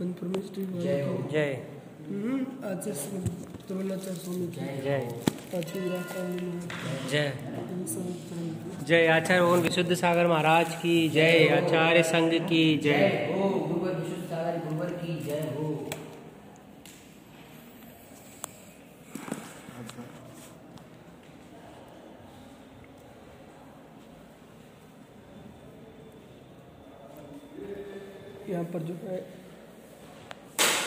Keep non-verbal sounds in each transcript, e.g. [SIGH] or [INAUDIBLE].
परमेश्वरी जय हो जय. आचार्य श्री स्वामी जय आचार्य विराटानंद महाराज. जय. जय आचार्य भगवान विशुद्ध सागर महाराज की जय. आचार्य संघ की जय. जय हो गुरुवर विशुद्ध सागर गुरुवर की जय हो. यहाँ पर जो है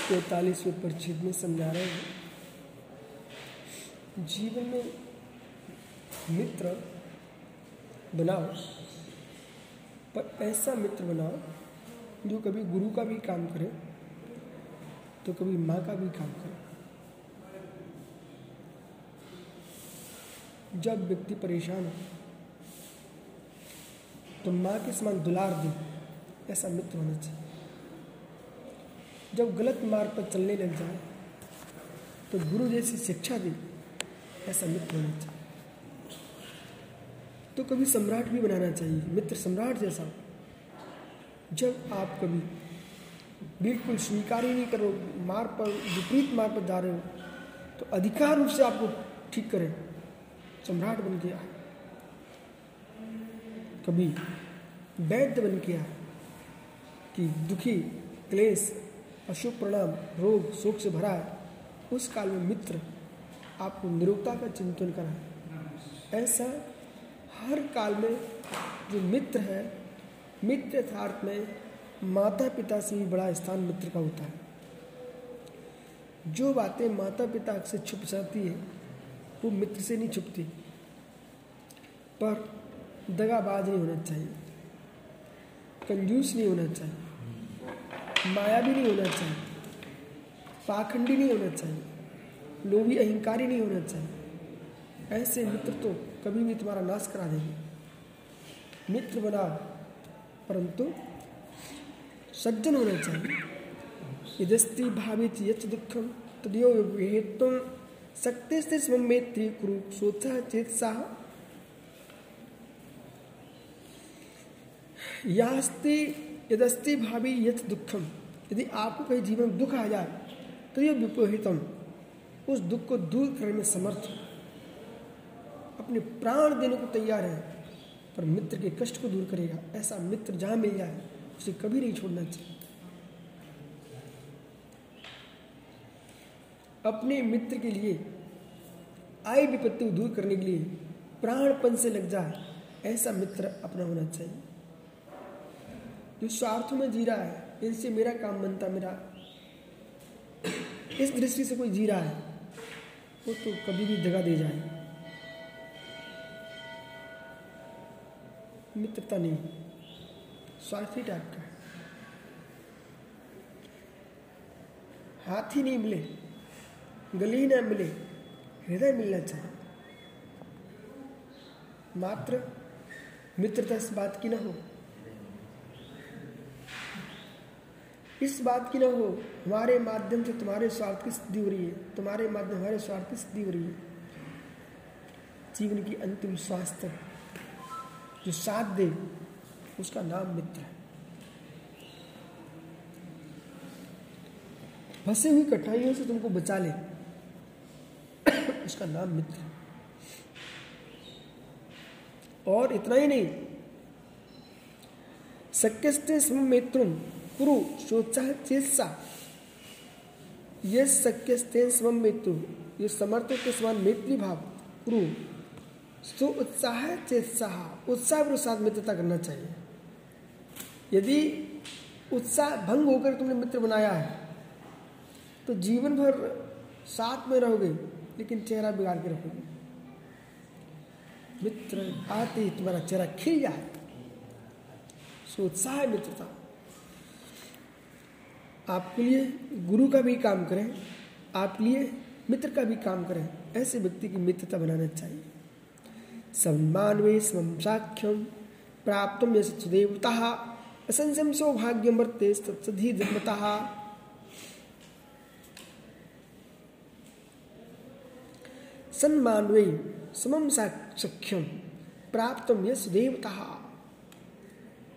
तैतालीसवें परिच्छेद में समझा रहे हैं। जीवन में मित्र बनाओ, पर ऐसा मित्र बनाओ जो कभी गुरु का भी काम करे तो कभी माँ का भी काम करे। जब व्यक्ति परेशान हो तो माँ के समान दुलार दे, ऐसा मित्र होना चाहिए। जब गलत मार्ग पर चलने लग जाए तो गुरु जैसी शिक्षा दे ऐसा मित्र होना चाहिए तो कभी सम्राट भी बनाना चाहिए, मित्र सम्राट जैसा। जब आप कभी बिल्कुल स्वीकार ही नहीं करो, मार्ग पर, विपरीत मार्ग पर जा रहे हो तो अधिकार रूप से आपको ठीक करें, सम्राट बन गया कभी वैद्य बन गया कि दुखी, क्लेश अशुभ प्रणाम रोग, शोक से भरा है। उस काल में मित्र आपको निरोगता का चिंतन करा ऐसा हर काल में जो मित्र है, मित्र यथार्थ में माता पिता से भी बड़ा स्थान मित्र का होता है। जो बातें माता पिता से छुप जाती है, वो मित्र से नहीं छुपती। पर दगाबाज नहीं होना चाहिए। कंजूस नहीं होना चाहिए। माया भी नहीं होना चाहिए। पाखंडी नहीं होना चाहिए। लोभी अहंकारी नहीं होना चाहिए। ऐसे मित्र तो कभी भी तुम्हारा नाश करा देंगे। मित्र बनाओ परंतु सज्जन होना चाहिए। यदस्ति भावित यच दुखम तदयो हेतुम शक्ति से स्वेत्री कुरु सोचा चेत साह यास्ति यदस्ति भावी यथ दुखम। यदि आपको कहीं जीवन दुख आ जाए तो ये विपोहितम उस दुख को दूर करने में समर्थ। अपने प्राण देने को तैयार है, पर मित्र के कष्ट को दूर करेगा। ऐसा मित्र जहाँ मिल जाए, उसे कभी नहीं छोड़ना चाहिए। अपने मित्र के लिए आई विपत्ति को दूर करने के लिए प्राणपन से लग जाए, ऐसा मित्र अपना होना चाहिए। जो स्वार्थ में जी रहा है, इनसे मेरा काम बनता मेरा। इस दृष्टि से कोई जी रहा है, वो तो कभी भी दगा दे जाए। मित्रता नहीं, स्वार्थी टाइप का हाथ ही नहीं मिले, गली ना मिले, हृदय मिलना चाहिए। मात्र मित्रता इस बात की ना हो इस बात की ना हो, हमारे माध्यम से तुम्हारे स्वार्थ की सिद्धि हो रही है। तुम्हारे माध्यम हमारे स्वार्थ की सिद्धि हो रही है। जीवन की अंतिम तक, जो साथ दे, उसका नाम मित्र है। फंसे हुई कठिनाइयों से तुमको बचा ले, उसका नाम मित्र और इतना ही नहीं शक्यस्ते मित्रुम कुरु सोचा चेतसा ये शक्यस्ते स्वम मित्रु ये समर्थ के समान मैत्री भाव। कुरु, सो उत्साह चेतसाह उत्साह के साथ मित्रता करना चाहिए। यदि उत्साह भंग होकर तुमने मित्र बनाया है तो जीवन भर साथ में रहोगे, लेकिन चेहरा बिगाड़ के रखोगे। मित्र आते ही तुम्हारा चेहरा खिल जाए। सो उत्साह मित्रता। आपके लिए गुरु का भी काम करें, आपके लिए मित्र का भी काम करें, ऐसे व्यक्ति की मित्रता बनाना चाहिए। सम्मान वे साख्यम प्राप्त यशदेवता असंशम सौभाग्यम वर्ते सधी धर्मता। सम्मान वे समम सख्यम प्राप्त यश देवता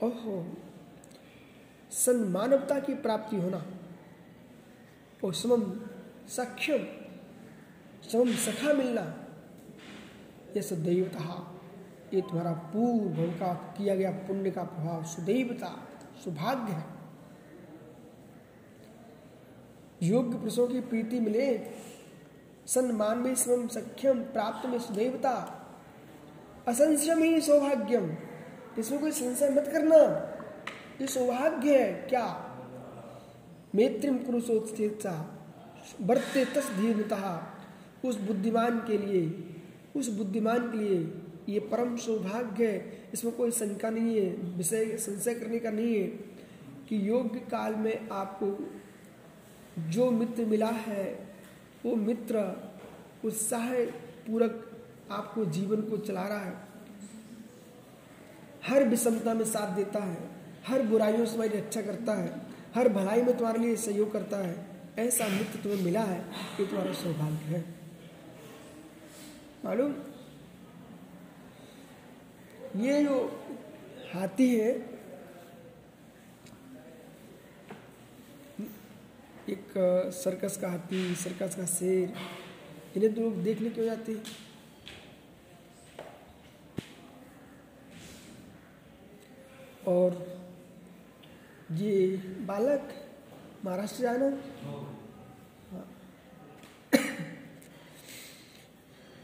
ओहो। सन्मानवता की प्राप्ति होना। और समम सक्षम समम सखा मिलना, यह सदैवता, ये तुम्हारा पूर्व का किया गया पुण्य का प्रभाव सुदैवता, सौभाग्य है। योग्य पुरुषों की प्रीति मिले, सन्मान में स्वयं सख्यम, प्राप्त में सुदैवता असंशयम ही सौभाग्यम। इसमें कोई संशय मत करना। ये सौभाग्य है क्या? मैत्रिम कुरुषोत्सा बढ़ते तस धीरता उस बुद्धिमान के लिए, उस बुद्धिमान के लिए ये परम सौभाग्य है। इसमें कोई शंका नहीं है, विषय, संशय करने का नहीं है कि योग्य काल में आपको जो मित्र मिला है, वो मित्र उत्साह पूरक आपको जीवन को चला रहा है। हर विषमता में साथ देता है। हर बुराइयों से तुम्हारी रक्षा करता है, हर भलाई में तुम्हारे लिए सहयोग करता है। ऐसा मित्र तुम्हें मिला है ये तुम्हारा सौभाग्य है। मालूम? ये जो हाथी है, एक सर्कस का हाथी सर्कस का शेर, इन्हें तो लोग देखने क्यों जाते? हैं और ये बालक महाराष्ट्र जाना।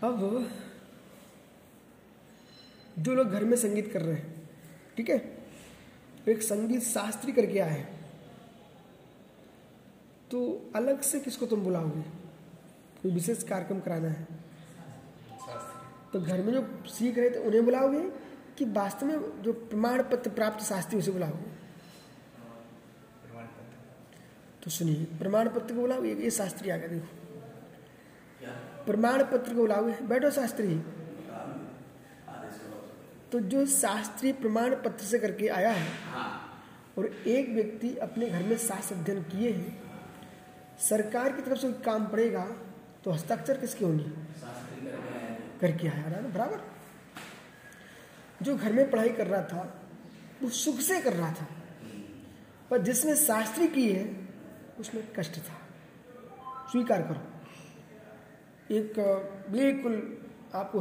अब जो लोग घर में संगीत कर रहे हैं ठीक है? तो एक संगीत शास्त्री करके आए तो अलग से किसको तुम बुलाओगे? कोई विशेष कार्यक्रम कराना है? तो घर में जो सीख रहे थे उन्हें बुलाओगे कि वास्तव में जो प्रमाण पत्र प्राप्त शास्त्री उसे बुलाओगे? तो सुनिए। प्रमाण पत्र को बुलाओगे ये शास्त्री आ गया देखो। प्रमाण पत्र को बुलाओगे? बैठो शास्त्री। तो जो शास्त्री प्रमाण पत्र से करके आया है और एक व्यक्ति अपने घर में शास्त्र अध्ययन किए हैं सरकार की तरफ़ से काम पड़ेगा तो हस्ताक्षर किसके होंगे? करके आया ना? बराबर। जो घर में पढ़ाई कर रहा था वो सुख से कर रहा था। पर जिसने शास्त्री की है उसमें कष्ट था। स्वीकार करो। एक, बिल्कुल आपको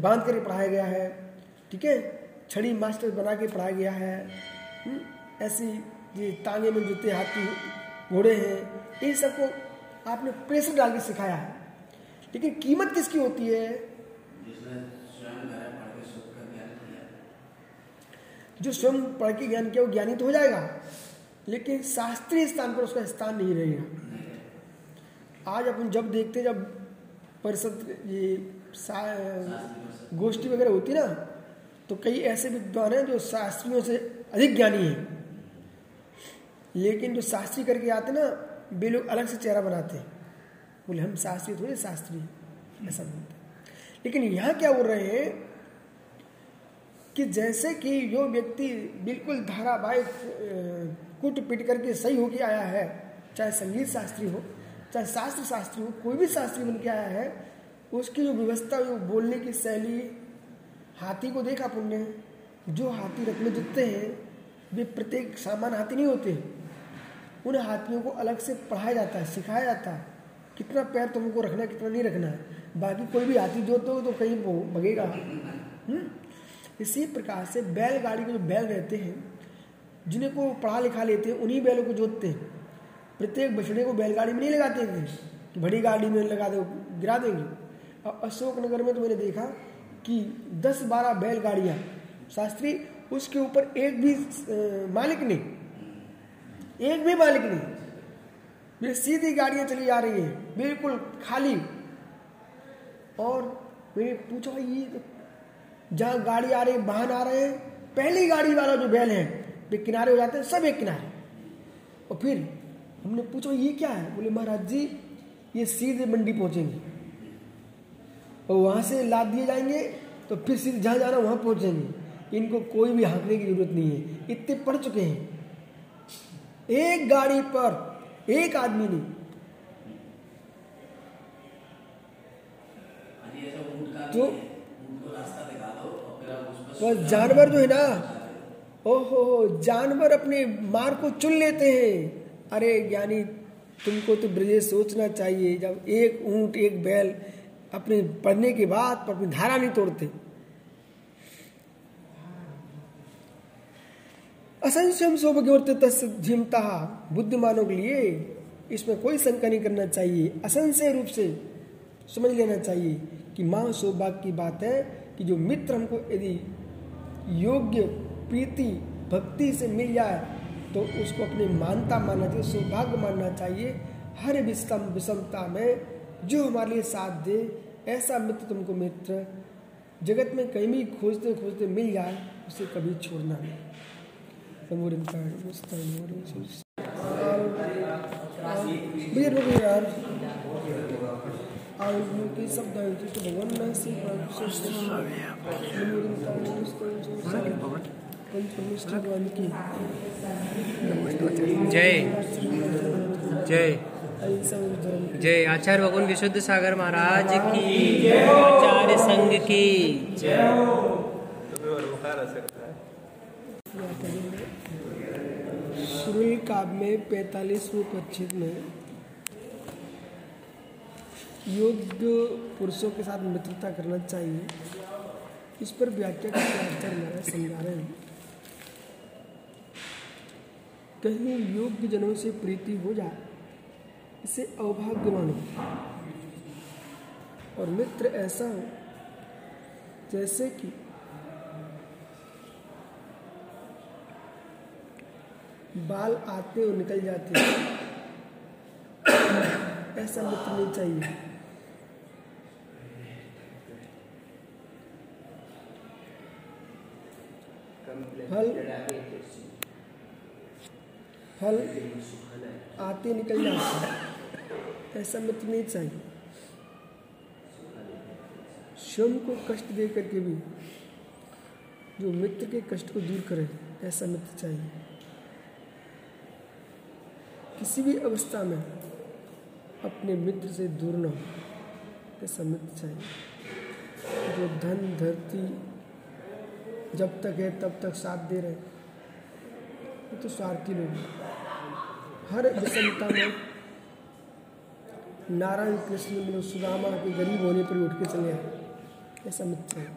बाँध कर पढ़ाया गया है, ठीक है? छड़ी मास्टर बना के पढ़ाया गया है। ऐसी ये तांगे में जूते, हाथी, घोड़े हैं, इन सबको आपने प्रेशर डाल के सिखाया है। लेकिन कीमत किसकी होती है? जो स्वयं पढ़ के ज्ञान किया, वो ज्ञानी तो हो जाएगा। लेकिन शास्त्रीय स्थान पर उसका स्थान नहीं रहेगा। आज अपन जब देखते जब परिषद ये गोष्ठी वगैरह होती ना तो कई ऐसे विद्वान हैं जो शास्त्रियों से अधिक ज्ञानी हैं। लेकिन जो शास्त्री करके आते ना, वे लोग अलग से चेहरा बनाते हैं। बोले, हम शास्त्री थोड़े शास्त्री ऐसा बोलते लेकिन यहाँ क्या बोल रहे हैं कि जैसे कि जो व्यक्ति बिल्कुल धारावाहिक कुट पिट करके सही होके आया है, चाहे संगीत शास्त्री हो, चाहे शास्त्र शास्त्री हो, कोई भी शास्त्री बन के आया है, उसकी जो व्यवस्था, जो बोलने की शैली, हाथी को देखा पुण्य जो हाथी रथ में जुटते हैं, वे प्रत्येक सामान हाथी नहीं होते। उन हाथियों को अलग से पढ़ाया जाता है, सिखाया जाता है, कितना पैर तुमको रखना है, कितना नहीं रखना है। बाकी कोई भी हाथी जोते हो तो कहीं भगेगा। हम्म? इसी प्रकार से बैलगाड़ी के जो बैल रहते हैं, जिन्हें को पढ़ा लिखा लेते हैं, उन्हीं बैलों को जोतते हैं। प्रत्येक बछड़े को बैलगाड़ी में नहीं लगाते थे। कि बड़ी गाड़ी में लगा दो, गिरा देंगे। और अशोकनगर में तो मैंने देखा कि दस बारह बैलगाड़ियाँ, शास्त्री, उसके ऊपर एक भी मालिक नहीं। एक भी मालिक नहीं। ये सीधी गाड़ियाँ चली जा रही हैं, बिल्कुल खाली। और मैंने पूछा ये तो जहाँ गाड़ी आ रही वाहन आ रहे हैं, पहली गाड़ी वाला जो बैल है, वे किनारे हो जाते हैं, सब एक किनारे। और फिर हमने पूछा, ये क्या है? बोले, महाराज जी, ये सीधे मंडी पहुँचेंगे। और वहाँ से लाद दिए जाएँगे तो फिर सीधे जहाँ जाना वहाँ पहुँचेंगे। इनको कोई भी हाँकने की ज़रूरत नहीं है, इतने पढ़ चुके हैं। एक गाड़ी पर एक आदमी ने तो बस जानवर जो है ना, ओहो, जानवर अपने मार को चुन लेते हैं। अरे ज्ञानी तुमको तो ब्रजेश सोचना चाहिए, जब एक ऊँट, एक बैल अपने पढ़ने के बाद अपनी धारा नहीं तोड़ते। असंशयम सौभाग्यवर्त तस्मता बुद्धिमानों के लिए इसमें कोई शंका नहीं करना चाहिए। असंशय रूप से समझ लेना चाहिए कि माँ सौभाग्य की बात है कि जो मित्र हमको यदि योग्य प्रीति भक्ति से मिल जाए तो उसको अपनी मानता मानना चाहिए सौभाग्य मानना चाहिए। हर विषम विषमता में जो हमारे लिए साथ दे ऐसा मित्र तुमको मित्र जगत में कहीं भी खोजते खोजते मिल जाए उसे कभी छोड़ना नहीं। भैया रुको यार। आयुर्वेद के शब्द आए थे तो भगवान में से जय। जय। जय। आचार्य भगवान विशुद्ध सागर महाराज की आचार्य संघ की। सुरुल काव्य में पैतालीसवें परिच्छेद में योग्य पुरुषों के साथ मित्रता करना चाहिए। इस पर व्याख्या का आचार्य महाराज समझा रहे हैं। कहीं योग्य जनों से प्रीति हो जाए, इसे अभाग्य मानो और मित्र ऐसा हो, जैसे कि बाल आते और निकल जाते हैं। ऐसा मित्र नहीं चाहिए फल फल आते निकल जाते हैं। ऐसा मित्र नहीं चाहिए। स्वयं को कष्ट दे करके भी, जो मित्र के कष्ट को दूर करे, ऐसा मित्र चाहिए। किसी भी अवस्था में अपने मित्र से दूर न हो, ऐसा मित्र चाहिए। जो धन, धरती जब तक है, तब तक साथ दे रहे तो स्वार्थी लोग। हर विषमता में नारायण कृष्ण में सुदामा के गरीब होने पर उठ के चले आए। ऐसा मित्र चाहिए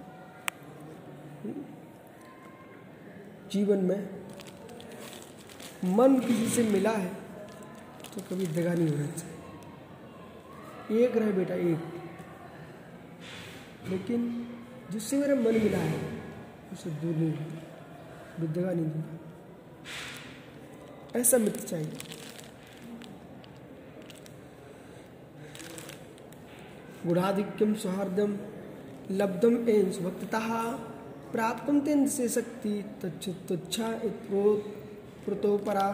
जीवन में मन किसी से मिला है तो कभी दगा नहीं होना चाहिए। एक रहे बेटा, एक। लेकिन जिससे मेरा मन मिला है, उसे दूर नहीं दगा नहीं दूँगा ऐसा मित्र चाहिए। गुणाधिक्यम सौहार्दम लब्धम एन स्वक्तः प्राप्त तेन से शक्ति तुच्छा प्रोतोपरा।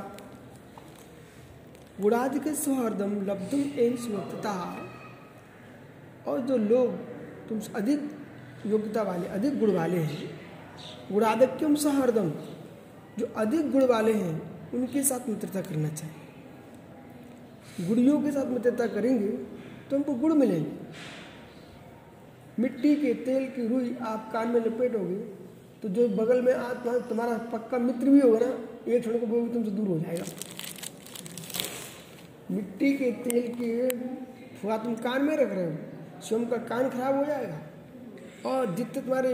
गुणाधिक सौहार्दम लब्धम एन स्वक्तः और जो लोग तुमसे अधिक योग्यता वाले, अधिक गुण वाले हैं गुणाधिक्यम सौहार्दम जो अधिक गुण वाले हैं, उनके साथ मित्रता करना चाहिए। गुड़ियों के साथ मित्रता करेंगे तो हमको गुड़ मिलेंगे। मिट्टी के तेल की रुई आप कान में लपेटोगे तो जो बगल में आ तुम्हारा तुम्हारा पक्का मित्र भी होगा ना एक क्षण को भी तुमसे दूर हो जाएगा। मिट्टी के तेल की फुआ तुम कान में रख रहे हो, स्वयं का कान खराब हो जाएगा। और जितने तुम्हारे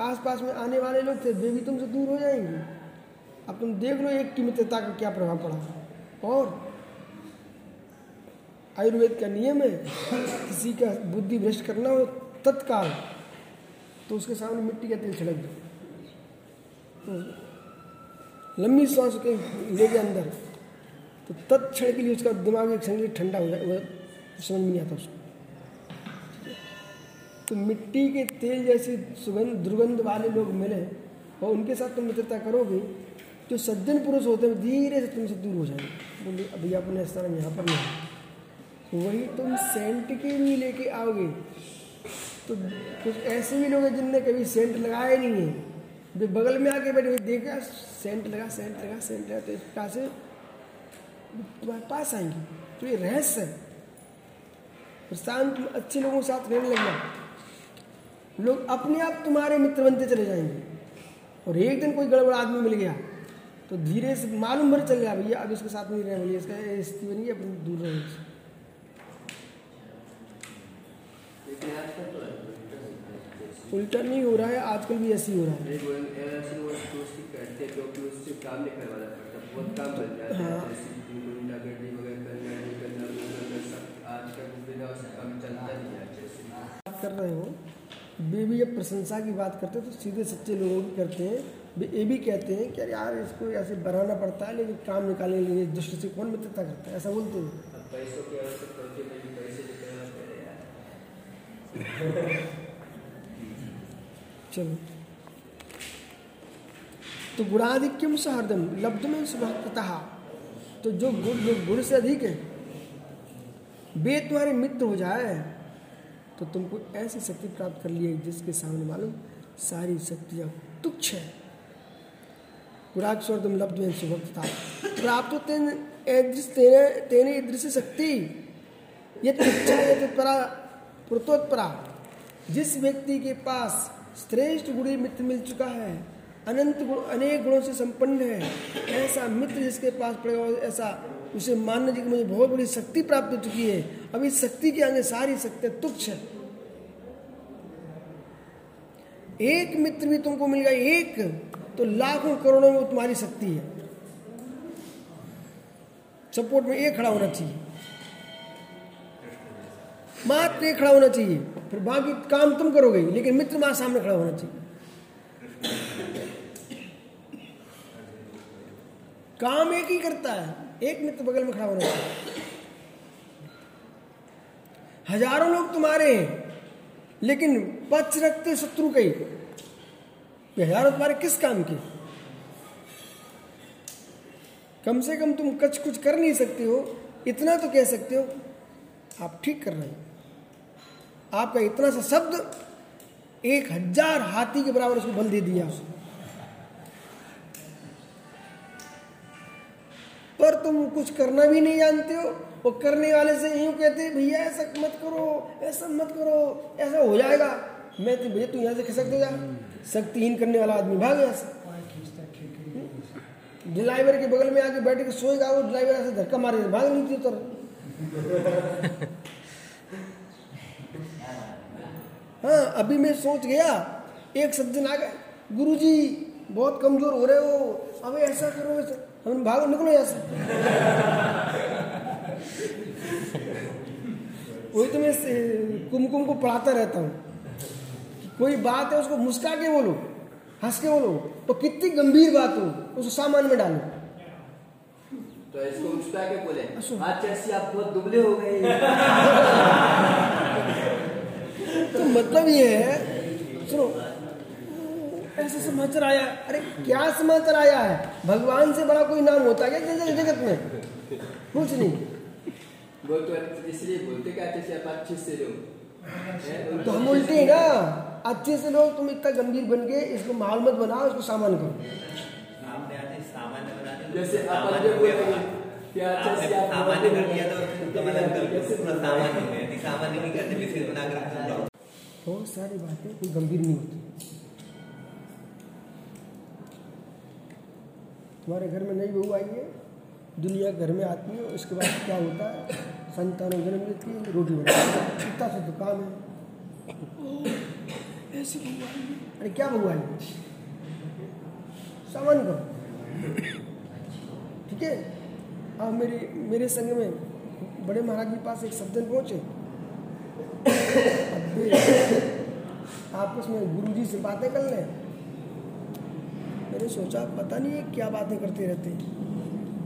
आसपास में आने वाले लोग थे, वे भी तुमसे दूर हो जाएँगे। अब तुम देख लो एक की मित्रता का क्या प्रभाव पड़ा। और आयुर्वेद का नियम है, किसी का बुद्धि भ्रष्ट करना हो तत्काल तो उसके सामने मिट्टी का तेल छिड़क दो। तो लंबी सांस के ले अंदर तो तत्क्षण के लिए उसका दिमाग एक क्षण ठंडा हो जाए समझ नहीं आता उसको। तो मिट्टी के तेल जैसी सुगंध, दुर्गंध वाले लोग मिले, और उनके साथ तुम मित्रता करोगे, जो सज्जन पुरुष होते हैं धीरे से तुमसे दूर हो जाएँगे। बोले अभी अपने स्थान यहाँ पर नहीं वही तुम सेंट के भी लेके आओगे। तो कुछ ऐसे भी लोग हैं जिनने कभी सेंट लगाया नहीं है। जो बगल में आके बैठे देखा सेंट लगा सेंट लगा सेंट लगा तो इस प्रकार से तुम्हारे पास आएँगे। तो ये रहस्य है। शांत तुम अच्छे लोगों के साथ रहने लगना। लोग अपने आप तुम्हारे मित्र बनते चले जाएँगे। और एक दिन कोई गड़बड़ आदमी मिल गया तो धीरे से मालूम भर चल गया, भैया, अब इसके साथ नहीं रहने वाली इसका स्थिति बनी अपन दूर रहो इससे। लेकिन आजकल तो है। उल्टा नहीं हो रहा है आजकल भी ऐसे ही हो रहा है। हैं बात कर रहे हो वे भी जब प्रशंसा की बात करते हैं तो सीधे सच्चे लोगों की करते हैं वे ये भी कहते हैं कि अरे यार इसको ऐसे बनाना पड़ता है लेकिन काम निकालने के लिए दृष्टि से कौन मित्रता करता है? ऐसा बोलते हैं अब पैसों की आवश्यकता होती है लेकिन पैसे निकलना पड़े यार चलो। तो गुणाधिक्यम से हरदम लब्ध में सुभक्तः तो जो गुण जो गुण से अधिक है, वे तुम्हारे मित्र हो जाए तो तुमको ऐसी शक्ति प्राप्त कर लिए जिसके सामने मालूम सारी शक्तियाँ तुच्छ है। गुणाक्ष तुम लब्ध में सुभक्तता प्राप्त एदृश तेने तेने दृश्य शक्ति, ये तुच्छ ये परा पुरुतोत्परा जिस व्यक्ति के पास श्रेष्ठ गुणी मित्र मिल चुका है, अनंत गुण, अनेक गुणों से संपन्न है, ऐसा मित्र जिसके पास पड़ेगा ऐसा उसे मानने की मुझे बहुत बड़ी शक्ति प्राप्त हो चुकी है। अब इस शक्ति के आगे सारी शक्तियाँ तुच्छ है। एक मित्र भी तुमको मिल गया, एक तो लाखों करोड़ों में तुम्हारी शक्ति है। सपोर्ट में एक खड़ा होना चाहिए। मात्र एक खड़ा होना चाहिए। फिर बाकी काम तुम करोगे लेकिन मित्र माँ सामने खड़ा होना चाहिए। काम एक ही करता है, एक मित्र बगल में खड़ा होना चाहिए। हज़ारों लोग तुम्हारे हैं, लेकिन पक्ष रखते शत्रु के। ये हज़ारों तुम्हारे किस काम के? कम से कम तुम कच कुछ कर नहीं सकते हो, इतना तो कह सकते हो, आप ठीक कर रहे हो। आपका इतना सा शब्द एक हज़ार हाथी के बराबर उसको बल दे दिया। पर तुम कुछ करना भी नहीं जानते हो। वो करने वाले से यूँ कहते भैया, ऐसा मत करो, ऐसा मत करो, ऐसा हो जाएगा। मैं तो भैया, तू यहाँ से खिसक दे जा शक्तिहीन करने वाला आदमी भाग यहाँ से ड्राइवर के बगल में आके बैठ के सोएगा, वो ड्राइवर ऐसे धक्का मारे, भाग नीचे उतर। हाँ अभी मैं सोच गया एक सज्जन आ गए। गुरु जी बहुत कमज़ोर हो रहे हो अब ऐसा करो ऐसा। हम भागो निकलो यहाँ से। [LAUGHS] वही तो मैं कुमकुम को पढ़ाता रहता हूँ। कोई बात है उसको मुस्का के बोलो हंस के बोलो तो कितनी गंभीर बात हो उसको सामान में डालो। तो इसको उठा के बोले आज जैसे आप बहुत दुबले हो गए। [LAUGHS] मतलब ये है सुनो ऐसा समाचार आया अरे क्या समाचार आया है? भगवान से बड़ा कोई नाम होता है क्या जगत में? कुछ नहीं। वो तो इसलिए बोलते कि अच्छे से आप अच्छे से रहो तो हम उल्टे हैं ना अच्छे से लोग तुम इतना गंभीर बन के इसको माहौल मत बनाओ इसको सामान करो। सामान्य जैसे अपने बोल गया रहे हैं कि अच्छे सामान्य कर दिया तो मतलब कर जैसे पूरा सामान्य सामान्य नहीं करते रखना जाओ बहुत सारी बातें कोई गंभीर नहीं होती। तुम्हारे घर में नई बहू आई है दुनिया घर में आती है उसके बाद क्या होता है? संतानों को जन्म देती है रोटी बनाती है। इतना सा तो काम है। ऐसी बहू आई अरे क्या बहू आई है? सामान करो ठीक है? अब मेरे मेरे संग में बड़े महाराज के पास एक सज्जन पहुँचे। [LAUGHS] आपस में गुरुजी से बातें कर लें। मैंने सोचा, पता नहीं है क्या बातें करते रहते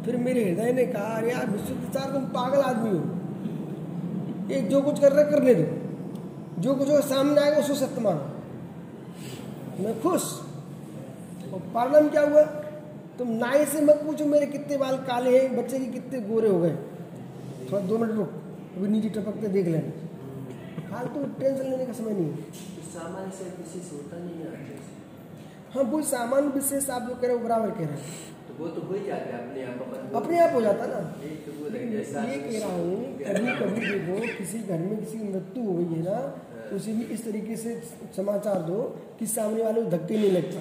फिर मेरे हृदय ने कहा, अरे यार विश्वविचार तुम पागल आदमी हो। ये जो कुछ कर रहे करने दो। जो कुछ हो सामने आएगा उसको सत्य मानो। मैं खुश। और परिणाम क्या हुआ? तुम नाई से मत पूछो, मेरे कितने बाल काले हैं, बच्चे के कितने गोरे हो गए। थोड़ा दो मिनट रुक, अभी नीचे टपकते देख लेना। फालतू टेंशन लेने का समय नहीं है। सामान्य से विशेष होता नहीं है हाँ वो सामान्य विशेष आप जो कह रहे हो बराबर कह रहे हैं। तो वो तो हो जाता है अपने आप अपने आप हो जाता ना। एक तो ये कह रहा हूँ कभी कभी देखो किसी घर में किसी की मृत्यु हो गई है ना तो उसे भी इस तरीके से समाचार दो कि सामने वाले को धक्के नहीं लगता।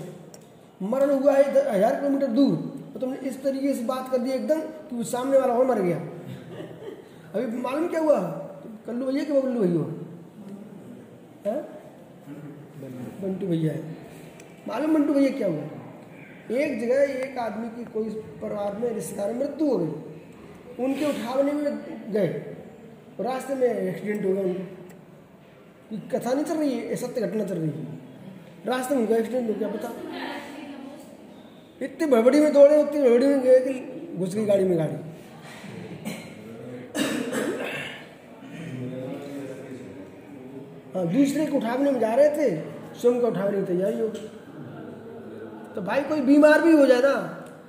मरण हुआ है हज़ार किलोमीटर दूर और तुमने इस तरीके से बात कर दी एकदम कि वो सामने वाला और मर गया। अभी मालूम क्या हुआ? कल्लू भैया कि बबल्लू भैया बंटू भैया है। मालूम बंटू भैया क्या हुआ? एक जगह एक आदमी की कोई परिवार में रिश्तेदार में मृत्यु हो गई। उनके उठावने में गए। रास्ते में एक्सीडेंट हो गया उनको। कथा नहीं चल रही है सत्य घटना चल रही है। रास्ते में उनका एक्सीडेंट हो गया, पता। इतनी भड़बड़ी में दौड़े उतनी भड़बड़ी में गए कि घुस गई गाड़ी में गाड़ी। हाँ दूसरे को उठावने में जा रहे थे, स्वयं का उठावने की तैयारी हो तो भाई कोई बीमार भी हो जाए ना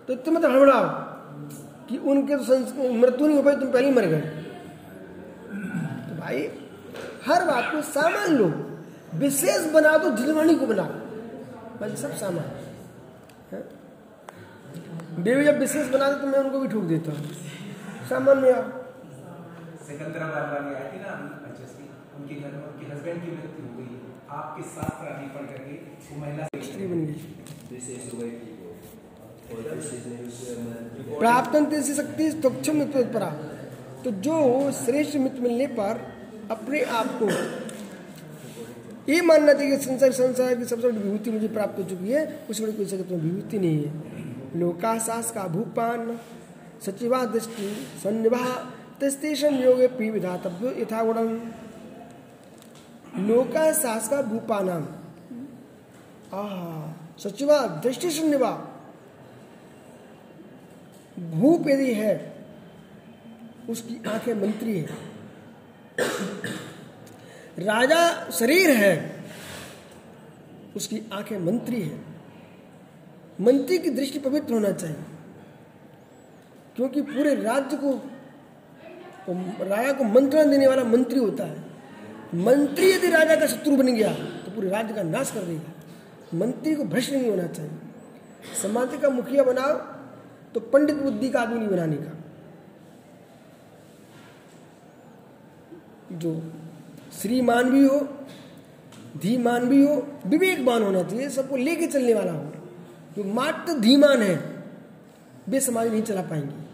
तो इतने मत हड़बड़ाओ कि उनके तो मृत्यु नहीं हो पाई, तुम पहले मर गए। तो भाई, हर बात को सामान लो, विशेष बना दो दिलवाणी को बना। बाकी सब सामान। है? देवी जब विशेष बना दे तो मैं उनको भी ठोक देता हूँ। सामान में आओ। उनके घर में उनके हस्बैंड की मृत्यु हो गई। आपके साथ रानी पढ़ करके वो महिला प्राप्त से शक्ति तुक्षम परा तो जो श्रेष्ठ मित्र मिलने पर अपने आप को ये मानना चाहिए संसार संसार की सबसे बड़ी विभूति मुझे प्राप्त हो चुकी है। उससे बड़ी कोई सकत में विभूति नहीं है। लोकाशास का भूपान सचिवा दृष्टि सन्निभा तस्तेषम योग पी विधातव्य यथागुणम लोकाशास का भूपानाम आहा, सचिवा, दृष्टि सन्निभा भूप यदि है, उसकी आँखें मंत्री है। राजा शरीर है, उसकी आँखें मंत्री है। मंत्री की दृष्टि पवित्र होना चाहिए, क्योंकि पूरे राज्य को, राजा को मंत्रण देने वाला मंत्री होता है। मंत्री यदि राजा का शत्रु बन गया तो पूरे राज्य का नाश कर देगा। मंत्री को भ्रष्ट नहीं होना चाहिए। समाज का मुखिया बनाओ तो पंडित बुद्धि का आदमी नहीं बनाने का। जो श्रीमान भी हो, धीमान भी हो, विवेकवान होना चाहिए, सबको लेके चलने वाला हो। जो मात्र धीमान है, वे समाज नहीं चला पाएँगे।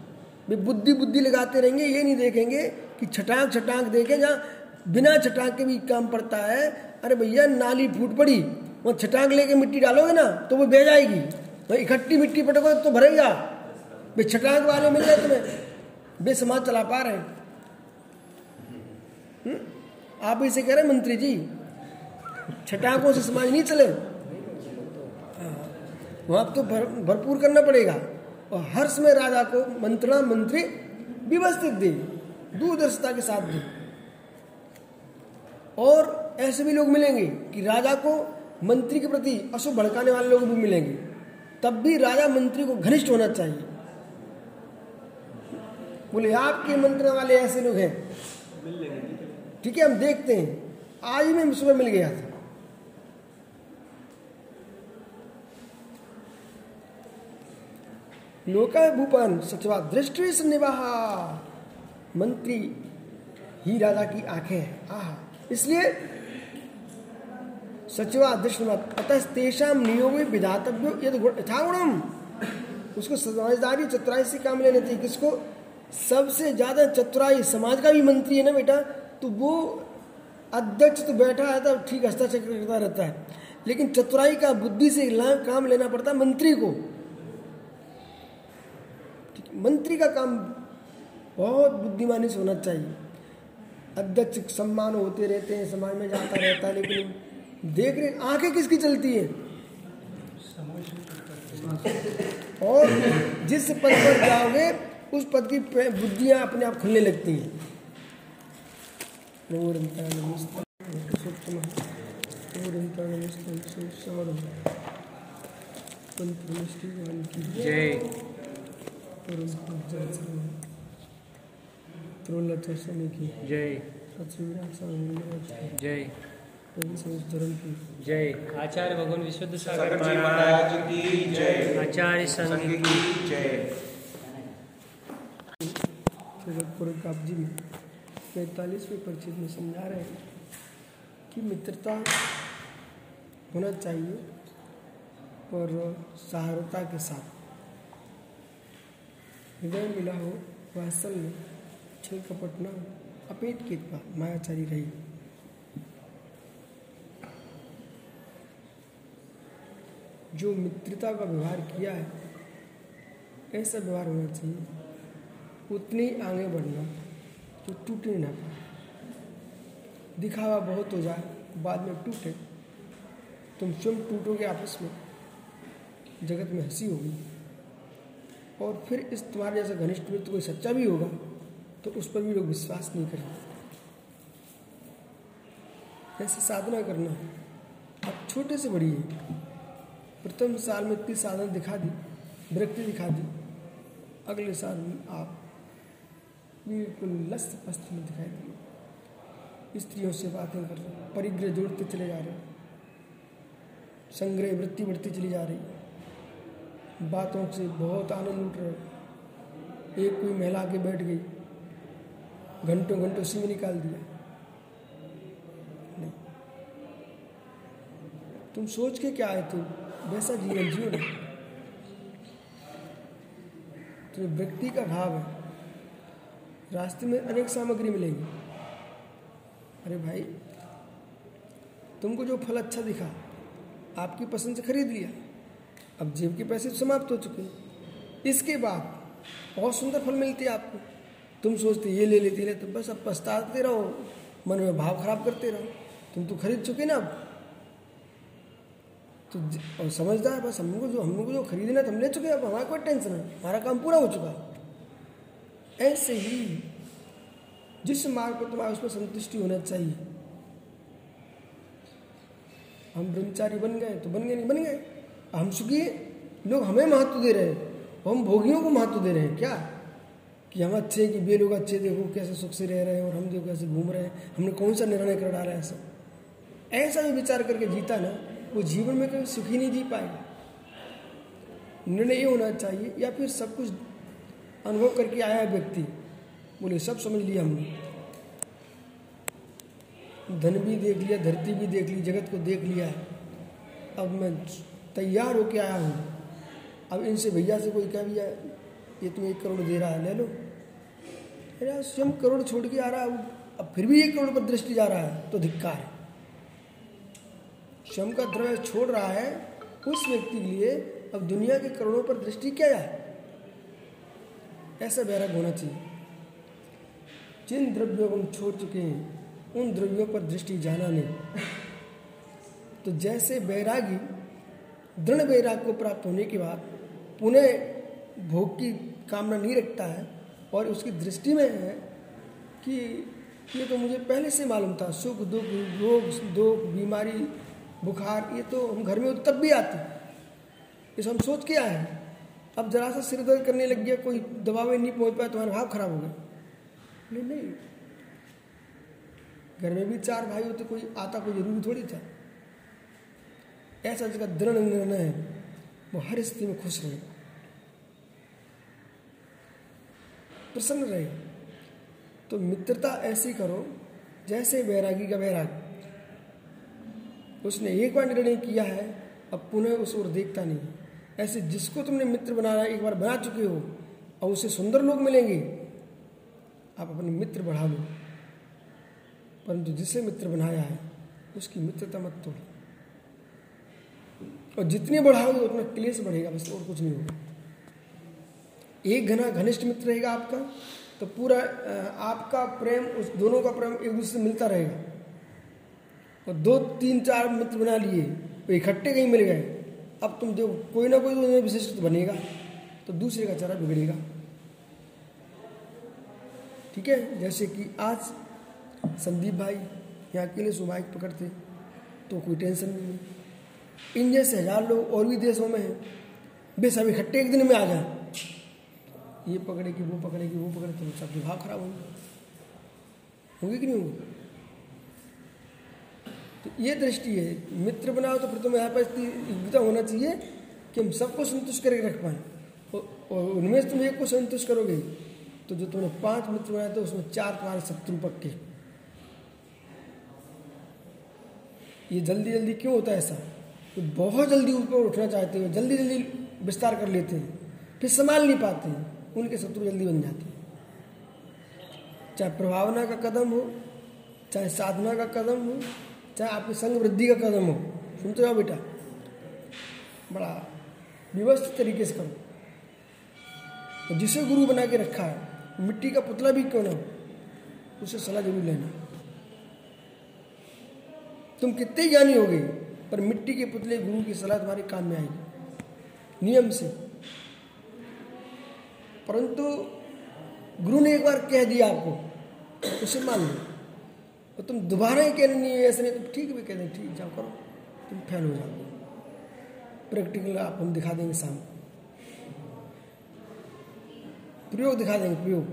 वे बुद्धि बुद्धि लगाते रहेंगे, ये नहीं देखेंगे कि छटाक छटाक देखे, जहाँ बिना छटाक के भी काम पड़ता है। अरे भैया नाली फूट पड़ी वहाँ छटाक लेके मिट्टी डालोगे ना तो वो बह जाएगी। तो इकट्ठी मिट्टी पटकोगे तो भरेगा। वे छटाक वाले मिल जाए तुम्हें। वे समाज चला पा रहे हैं। हम्म? आप इसे कह रहे हैं मंत्री जी? छटाकों से समाज नहीं चले। वहाँ तो भर, भरपूर करना पड़ेगा। और हर्ष में राजा को मंत्रणा मंत्री व्यवस्थित दे दूरदर्शिता के साथ दे। और ऐसे भी लोग मिलेंगे कि राजा को मंत्री के प्रति अशुभ भड़काने वाले लोग भी मिलेंगे। तब भी राजा मंत्री को घनिष्ठ होना चाहिए। बोले, आपके मंत्रणा वाले ऐसे लोग हैं। ठीक है, हम देखते हैं। आज मैं सुबह मिल गया था। लोका भूपन सचवा दृष्टि निवाह। मंत्री ही राजा की आँखें हैं। आह। इसलिए सचिवा दृष्टि अतः तेषाम नियोग विधातव्यो यद यथागुणम। उसको समझदारी चतुराई से काम लेना चाहिए किसको? सबसे ज़्यादा चतुराई समाज का भी मंत्री है ना बेटा? तो वो अध्यक्ष तो बैठा है तो ठीक हस्ताक्षर करता रहता है। लेकिन चतुराई का बुद्धि से काम लेना पड़ता है मंत्री को। मंत्री का काम बहुत बुद्धिमानी से होना चाहिए। अध्यक्ष सम्मान होते रहते हैं समाज में जाता रहता है लेकिन देख रहे आँखें किसकी चलती है और जिस पद पर जाओगे उस पद की बुद्धियाँ अपने आप खुलने लगती हैं नमोरंता नमस्ते पुरुषोत्तम नमोरंता नमस्ते सुसारम पंत नमस्ते भगवान की जय की जय। सत्संग स्वामी जय। धर्म की। जय। आचार्य भगवान विशुद्ध सागर महाराज। की जय। आचार्य संघ की जय। काबजी में पैंतालीसवें परिचित में समझा रहे हैं कि मित्रता होना चाहिए और सहारता के साथ। हृदय मिला हो वात्सल्य छल न, अपेट के उत्पाद मायाचारी रही। जो मित्रता का व्यवहार किया है, ऐसा व्यवहार होना चाहिए। उतनी आगे बढ़ना जो टूटे ना पाए। दिखावा बहुत हो जाए, बाद में टूटे। तुम स्वयं टूटोगे आपस में, जगत में हँसी होगी। और फिर इस तुम्हारे जैसा घनिष्ठ मित्र कोई सच्चा भी होगा। तो उस पर भी लोग विश्वास नहीं करेंगे ऐसे साधना करना? है आप छोटे से बढ़िए प्रथम साल में इतनी साधना दिखा दी, विरक्ति दिखा दी। अगले साल में आप बिल्कुल लस्त पस्त में दिखाई दिए स्त्रियों से बातें कर रहे हैं, परिग्रह जोड़ते चले जा रहे हैं। संग्रह वृत्ति बढ़ती चली जा रही है। बातों से बहुत आनंद उठ रहे एक कोई महिला आके बैठ गई घंटों घंटों उसी में निकाल दिया। नहीं। तुम सोच के क्या आए तुम? वैसा जीवन जियो ना। तो व्यक्ति का भाव है। रास्ते में अनेक सामग्री मिलेगी। अरे भाई, तुमको जो फल अच्छा दिखा, आपकी पसंद से खरीद लिया, अब जेब के पैसे समाप्त हो चुके इसके बाद बहुत सुंदर फल मिलती है आपको। तुम सोचते ये ले लेते ले तो बस अब पछताते रहो। मन में भाव खराब करते रहो। तुम तो खरीद चुके ना अब। तो और समझदार, बस हमको जो हम लोग जो खरीदना था हम ले चुके अब हमारा कोई टेंशन है हमारा काम पूरा हो चुका। ऐसे ही जिस मार्ग पर तुम्हारा उसमें संतुष्टि होना चाहिए। हम ब्रह्मचारी बन गए तो बन गए नहीं, बन गए। हम सुखी लोग हमें महत्व दे रहे हैं। हम भोगियों को महत्व दे रहे हैं। क्या? कि हम अच्छे कि वे लोग अच्छे देखो कैसे सुख से रह रहे हैं और हम देखो कैसे घूम रहे हैं, हमने कौन सा निर्णय कर डाला ऐसा? ऐसा भी विचार करके जीता ना, वो जीवन में कभी सुखी नहीं जी पाएगा। निर्णय ये होना चाहिए, या फिर सब कुछ अनुभव करके आया है व्यक्ति, बोले, सब समझ लिया हमने। धन भी देख लिया, धरती भी देख ली, जगत को देख लिया है। अब मैं तैयार होके आया हूँ। अब इनसे भैया से कोई कह भैया ये तुम्हें एक करोड़ दे रहा है, ले लो। अरे स्वयं करोड़ छोड़ के आ रहा है, अब फिर भी एक करोड़ पर दृष्टि जा रहा है तो धिक्कार है। स्वयं का द्रव्य छोड़ रहा है, उस व्यक्ति के लिए अब दुनिया के करोड़ों पर दृष्टि क्या है? ऐसा वैराग होना चाहिए। जिन द्रव्यों को हम छोड़ चुके हैं, उन द्रव्यों पर दृष्टि जाना नहीं। तो जैसे बैरागी, दृढ़ वैराग को प्राप्त होने के बाद पुनः भोग की कामना नहीं रखता है और उसकी दृष्टि में है कि ये तो मुझे पहले से मालूम था, सुख, दुख, रोग, दुख, बीमारी, बुखार, ये तो हम घर में तब भी आती इस हम सोच के आए अब जरा सा सिर दर्द करने लग गया, कोई दवा में नहीं पहुँच पाया, तुम्हारा भाव खराब हो गया। नहीं नहीं। घर में भी चार भाई होते, कोई आता, कोई ज़रूरी थोड़ी था। ऐसा जिसका दृढ़ निर्णय है, वो हर स्थिति में खुश रहेगा प्रसन्न रहे। तो मित्रता ऐसी करो, जैसे वैरागी का वैराग। उसने एक बार निर्णय किया है, अब पुनः उस ओर देखता नहीं। ऐसे जिसको तुमने मित्र बनाया, एक बार बना चुके हो और उसे सुंदर लोग मिलेंगे। आप अपने मित्र बढ़ा लो। परंतु जिसे मित्र बनाया है, उसकी मित्रता मत तोड़ो। और जितनी बढ़ाओगे, उतना क्लेश बढ़ेगा, बस और कुछ नहीं होगा। एक घना घनिष्ठ मित्र रहेगा आपका तो पूरा आपका प्रेम उस, दोनों का प्रेम एक दूसरे से मिलता रहेगा। और दो, तीन, चार मित्र बना लिए तो इकट्ठे कहीं मिल गए, अब तुम देखो कोई ना कोई तो विशिष्ट बनेगा तो दूसरे का चेहरा बिगड़ेगा। ठीक है? जैसे कि आज संदीप भाई यहाँ अकेले सुबाइक पकड़ते तो कोई टेंशन नहीं है। इन जैसे हज़ार लोग और भी देशों में हैं वे सब इकट्ठे एक दिन में आ जाए। ये पकड़ेगी वो पकड़ेगी वो पकड़े तो सब भाव खराब होंगे होंगे कि नहीं होंगे? तो ये दृष्टि है। मित्र बनाओ तो फिर तुम्हें यहाँ पर योग्यता होना चाहिए कि हम सबको संतुष्ट करके रख पाए। और उनमें से तुम एक को संतुष्ट करोगे तो जो तुमने पाँच मित्र बनाए थे, उसमें चार तुम्हारे शत्रु पक्के। ये जल्दी जल्दी क्यों होता है ऐसा? तो बहुत जल्दी ऊपर उठना चाहते हो जल्दी जल्दी विस्तार कर लेते हैं, फिर संभाल नहीं पाते हैं। उनके शत्रु जल्दी बन जाते हैं। चाहे प्रभावना का कदम हो, चाहे साधना का कदम हो, चाहे आपकी संग वृद्धि का कदम हो। सुनते हो बेटा? बड़ा व्यवस्थित तरीके से करो। और जिसे गुरु बना के रखा है, मिट्टी का पुतला भी क्यों ना हो? उसे सलाह ज़रूर लेना। तुम कितने ज्ञानी हो गए पर मिट्टी के पुतले गुरु की सलाह तुम्हारे काम में आएगी। नियम से। परंतु गुरु ने एक बार कह दिया आपको, उसे मान लो। और तुम दोबारा ही कहने नहीं, ऐसे नहीं तुम ठीक भी कह दें, ठीक, जाओ करो, तुम फेल हो जाओगे। प्रैक्टिकल आप, हम दिखा देंगे शाम प्रयोग दिखा देंगे, प्रयोग।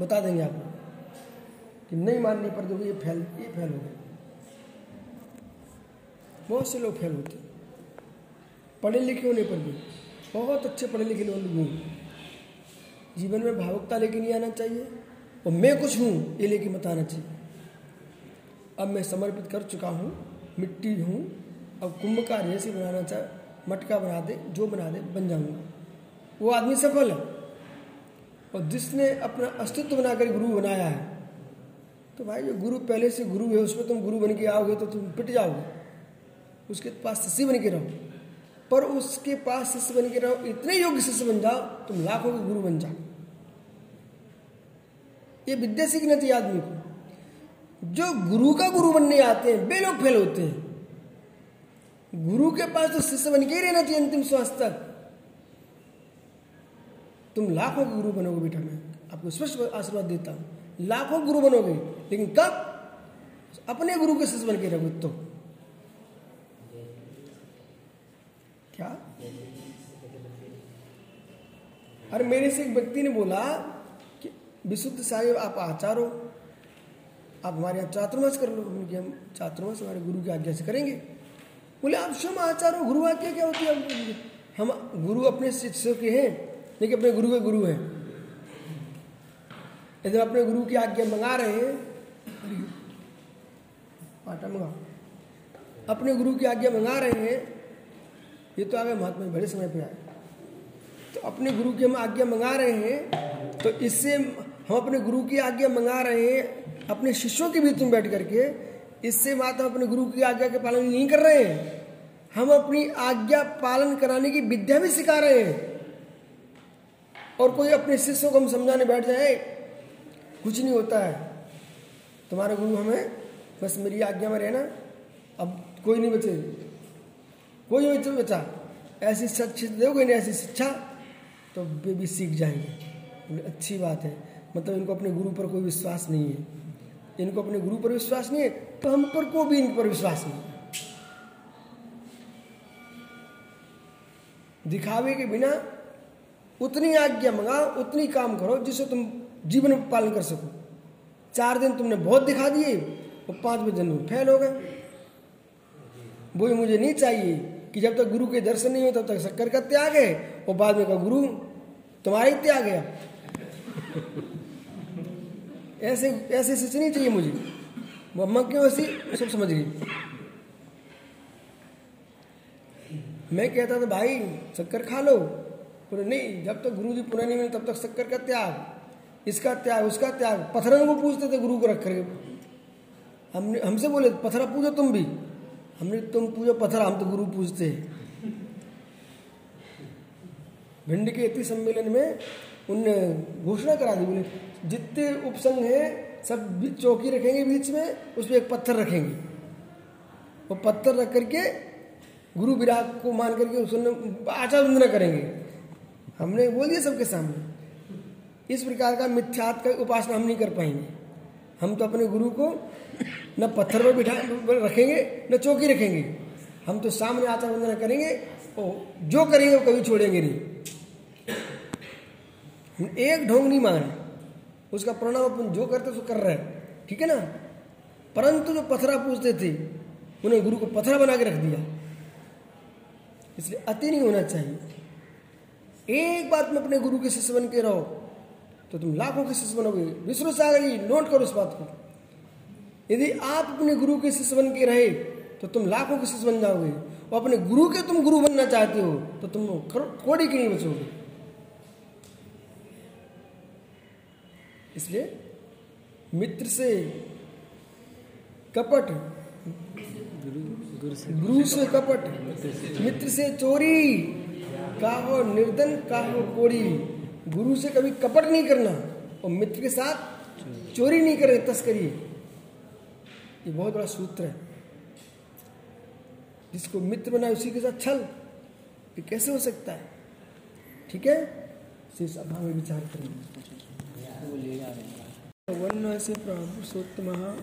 बता देंगे आपको कि नहीं मानने पर देखो, ये फैल ये फैल हो गए बहुत से लोग फेल होते पढ़े लिखे होने पर भी, बहुत अच्छे पढ़े लिखे लोग जीवन में भावुकता लेके नहीं आना चाहिए और मैं कुछ हूँ, ये लेके मत आना चाहिए। अब मैं समर्पित कर चुका हूँ, मिट्टी हूँ, अब कुंभ का जैसे बनाना चाहे मटका बना दे, जो बना दे, बन जाऊँगा। वो आदमी सफल है। और जिसने अपना अस्तित्व बनाकर गुरु बनाया है तो भाई जो गुरु पहले से गुरु है, उसमें तुम गुरु बन के आओगे तो तुम पिट जाओगे। उसके पास शिष्य बन के रहो पर उसके पास शिष्य बन के रहो, इतने योग्य शिष्य बन जाओ, तुम लाखों के गुरु बन जाओ। ये विद्या सीखना चाहिए आदमी को। जो गुरु का गुरु बनने आते हैं, वे लोग फेल होते हैं। गुरु के पास तो शिष्य बन के रहना चाहिए अंतिम श्वास तक। तुम लाखों के गुरु बनोगे बेटा मैं आपको स्पष्ट आशीर्वाद देता हूँ। लाखों गुरु बनोगे, लेकिन कब अपने गुरु के शिष्य बन के रहोगे तो। क्या? अरे मेरे से एक व्यक्ति ने बोला कि विशुद्ध साहिब, आप आचार हो। आप हमारे यहाँ चातुर्मास कर लो। हमने कि हम चातुर्मास हमारे गुरु की आज्ञा से करेंगे। बोले, आप स्वयं आचार हो, गुरु आज्ञा क्या होती है हम गुरु अपने शिष्यों के हैं, लेकिन अपने गुरु के गुरु हैं। यदि अपने गुरु की आज्ञा मंगा रहे हैं आटा मंगा। अपने गुरु की आज्ञा मंगा रहे हैं ये तो आ गए महात्मा बड़े समय पर आए। तो अपने गुरु की हम आज्ञा मंगा रहे हैं तो इससे हम अपने गुरु की आज्ञा मंगा रहे हैं, अपने शिष्यों के बीच में बैठ करके, इससे बात हम अपने गुरु की आज्ञा के पालन नहीं कर रहे हैं। हम अपनी आज्ञा पालन कराने की विद्या भी सिखा रहे हैं। और कोई अपने शिष्यों को हम समझाने बैठ जाए, कुछ नहीं होता है। तुम्हारा गुरु हमें बस मेरी आज्ञा में रहना, अब कोई नहीं बचे। कोई नहीं बचे बचा। ऐसी शिक्षा दोगे नहीं ऐसी शिक्षा तो वे भी सीख जाएँगे। अच्छी बात है। मतलब इनको अपने गुरु पर कोई विश्वास नहीं है। इनको अपने गुरु पर विश्वास नहीं है तो हम पर को भी इन पर विश्वास नहीं दिखावे के बिना उतनी आज्ञा मंगाओ, उतनी काम करो जिससे तुम जीवन में पालन कर सको। चार दिन तुमने बहुत दिखा दिए और पाँचवें दिन फैल हो गए। वो मुझे नहीं चाहिए। कि जब तक गुरु के दर्शन नहीं हो तब तक शक्कर का त्याग है। और बाद में कहा, गुरु, तुम्हारा ही त्याग है। [LAUGHS] ऐसे ऐसे नहीं चाहिए मुझे। वो अम्मा क्यों ऐसी सब समझ गई। मैं कहता था, भाई शक्कर खा लो। बोले, नहीं, जब तक गुरु जी पुनः नहीं मिले, तब तक शक्कर का त्याग। इसका त्याग, उसका त्याग। पत्थरों को पूछते थे गुरु को रख करके। हमने, हमसे बोले, पत्थरा पूजो तुम भी। हमने तुम पूजो पत्थर, हम तो गुरु पूजते हैं। भिंड के इति सम्मेलन में उनने घोषणा करा दी, बोले, जितने उपसंग हैं, सब चौकी रखेंगे बीच में, उसमें एक पत्थर रखेंगे। वो पत्थर रख करके गुरु विराग को मान करके उसने आचार वंदना करेंगे। हमने बोल दिया सबके सामने। इस प्रकार का मिथ्यात का उपासना हम नहीं कर पाएँगे। हम तो अपने गुरु को न पत्थर पर बिठा रखेंगे, न चौकी रखेंगे। हम तो सामने आचार वंदना करेंगे और जो करेंगे वो कभी छोड़ेंगे नहीं। हम एक ढोंग नहीं मांग उसका प्रणाम अपन जो करते सो कर रहे हैं, ठीक है ना? परंतु जो पथरा पूछते थे उन्हें गुरु को पथरा बना के रख दिया। इसलिए अति नहीं होना चाहिए। एक बात में अपने गुरु के शिष्य बन के रहो। तो तुम लाखों के शिष्य बनोगे। विष्णु सागर जी, नोट करो इस बात को। यदि आप अपने गुरु के शिष्य बन के रहे तो तुम लाखों के शिष्य बन जाओगे। और अपने गुरु के तुम गुरु बनना चाहते हो तो तुम कोड़ी के नहीं बचोगे। इसलिए मित्र से कपट, गुरु से कपट, मित्र से चोरी, काहो निर्धन, काहो कोड़ी। गुरु से कभी कपट नहीं करना और मित्र के साथ चोरी नहीं करे तस्करी ये बहुत बड़ा सूत्र है। जिसको मित्र बनाए उसी के साथ छल। ये कैसे हो सकता है? ठीक है? इस सभा में विचार करेंगे वर्ण से पुरुषोत्तम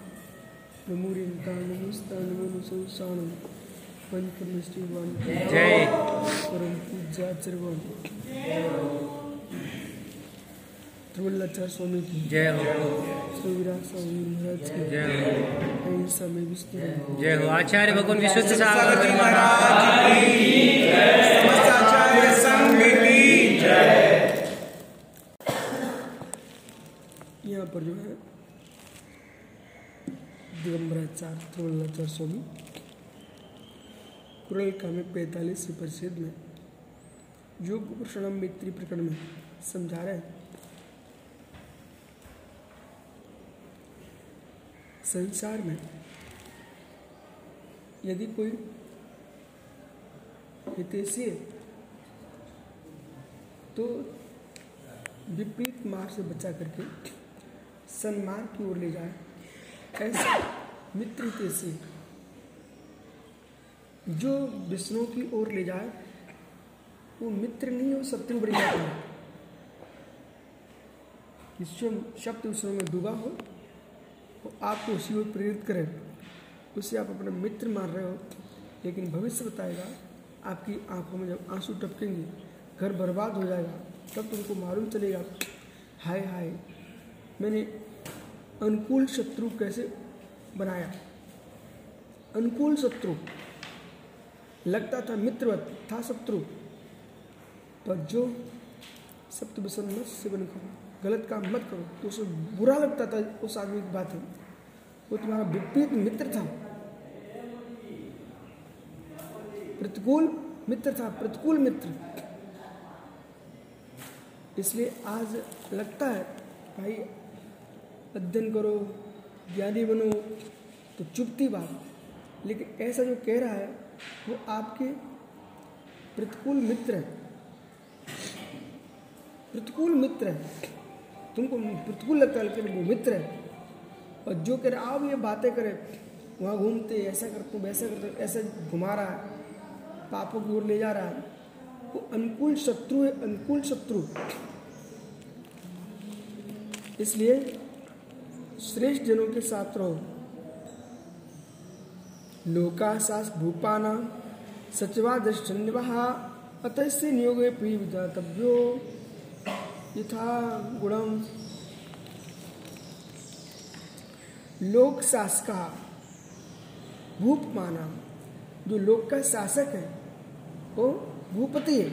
जय। परम त्रिवल्लाचार्य स्वामी की। जय हो। श्री विराट स्वामी महाराज की। जय हो। विष्णु जय हो। आचार्य भगवान विश्वस्त सागर। समस्त आचार्य संघ की यहाँ पर जो है स्वामी। कुरल का में पैंतालीस परिच्छेद में। योग मित्री प्रकरण में समझा रहे हैं। संसार में यदि कोई हितैषी है तो विपरीत मार्ग से बचा करके सन्मार्ग की ओर ले जाए। ऐसे मित्र हितैषी जो विष्णु की ओर ले जाए, वो मित्र नहीं हो शत्रु बन है शब्द विष्णु में डूबा हो वो आपको उसी ओर प्रेरित करें। उसे आप अपना मित्र मान रहे हो, लेकिन भविष्य बताएगा, आपकी आँखों में जब आँसू टपकेंगे, घर बर्बाद हो जाएगा, तब तुमको मालूम चलेगा, हाय हाय, मैंने अनुकूल शत्रु कैसे बनाया? अनुकूल शत्रु, लगता था मित्रवत, था शत्रु, पर जो सप्त व्यसन मत सेवन करो गलत काम मत करो। तो उसे बुरा लगता था, उस आदमी की बात है। वो तुम्हारा विपरीत मित्र था। प्रतिकूल मित्र था, प्रतिकूल मित्र। इसलिए आज लगता है, भाई, अध्ययन करो, ज्ञानी बनो तो चुपती बात। लेकिन ऐसा जो कह रहा है, वो आपके प्रतिकूल मित्र है। प्रतिकूल मित्र है। तुमको प्रतिकूल लगता है, लेकिन वो मित्र है। और जो कह रहे, आओ ये बातें करे। वहाँ घूमते, ऐसा करते, वैसा करते, ऐसा घुमा रहा है। पापों की ओर ले जा रहा है। वो अनुकूल शत्रु है, अनुकूल शत्रु। इसलिए श्रेष्ठ जनों के साथ रहो। लोकाशास भूपाना सचिवा दृष्टन्यवहा अतस्य नियोगे प्रिय विधातव्यो यथा गुणम लोक शासका भूपमाना जो लोक का शासक है, वो भूपति है।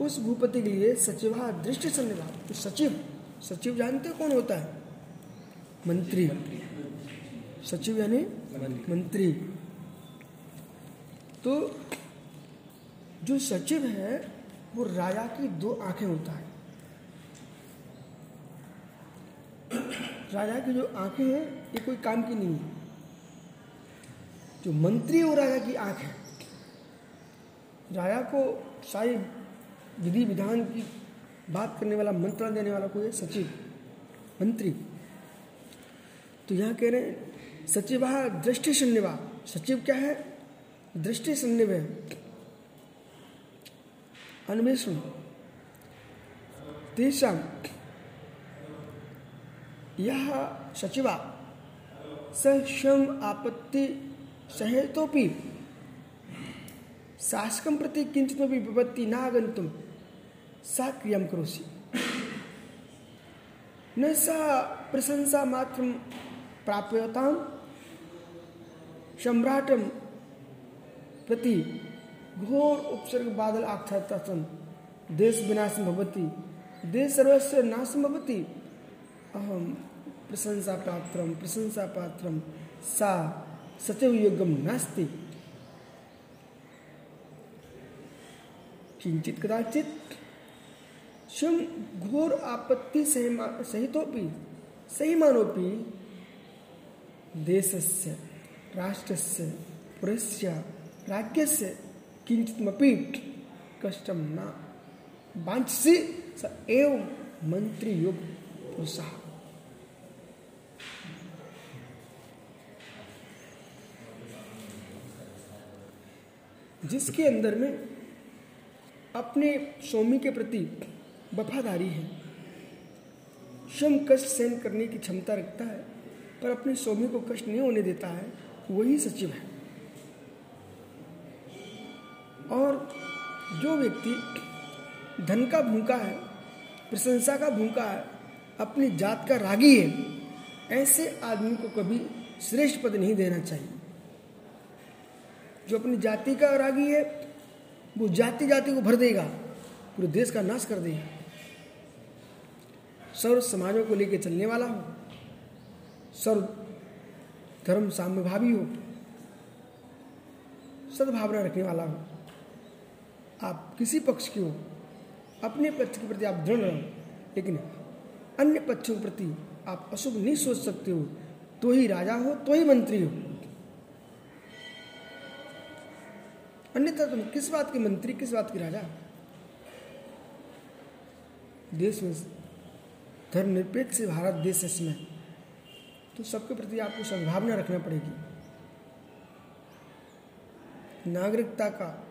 उस भूपति के लिए सचिवा दृष्टि सन्निभा तो सचिव सचिव जानते कौन होता है? मंत्री। सचिव यानी मंत्री। तो जो सचिव है वो राजा की दो आँखें होता है। राजा की जो आँखें हैं, ये कोई काम की नहीं है। जो मंत्री वो राजा की आँख है, राजा को सारी विधि विधान की बात करने वाला, मंत्रणा देने वाला कोई है? सचिव। मंत्री। तो यहाँ कह रहे हैं, सचिव दृष्टि सन्निवा सचिव क्या है? दृष्टि सन्निवय अन्वेषण तेषां यह सचिवा स स्वयं आपत्ति सहेतोपि शासकं प्रति किञ्चिदपि विपत्ति नागन्तुं सा क्रियाँ करोसि न सा प्रशंसा मात्रं प्राप्यतां सम्राटं प्रति घोर उपसर्ग बादल सन देश विनाश भवति। देश सर्वस्व नाश भवति। अहम प्रशंसा पात्रम प्रशंसा पात्रम सा सचव योगम नास्ति। किंचित कदाचित स्वयं घोर आपत्ति सहिमा- सहितोपि सहिमानोपि देशस्य, राष्ट्रस्य, पुरस्य, राज्यस्य किञ्चित्मपि कष्टं न। वाञ्छसि स एव मन्त्रियोग पुरुषः जिसके अंदर में अपने स्वामी के प्रति वफादारी है, स्वयं कष्ट सहन करने की क्षमता रखता है, पर अपने स्वामी को कष्ट नहीं होने देता है, वही सचिव है। और जो व्यक्ति धन का भूखा है, प्रशंसा का भूखा है, अपनी जात का रागी है, ऐसे आदमी को कभी श्रेष्ठ पद नहीं देना चाहिए। जो अपनी जाति का रागी है, वो जाति जाति को भर देगा, पूरे देश का नाश कर देगा। सर्व समाजों को लेकर चलने वाला हो, सर्व धर्म साम्यभावी हो, सद्भावना रखने वाला हो। आप किसी पक्ष के हो, अपने पक्ष के प्रति आप दृढ़ रहो। लेकिन अन्य पक्षों के प्रति आप अशुभ नहीं सोच सकते हो। तो ही राजा हो तो ही मंत्री हो। अन्यथा तुम किस बात के मंत्री, किस बात के राजा? देश में धर्मनिरपेक्ष से भारत देश है इसमें। तो सबके प्रति आपको सद्भावना रखना पड़ेगी। नागरिकता का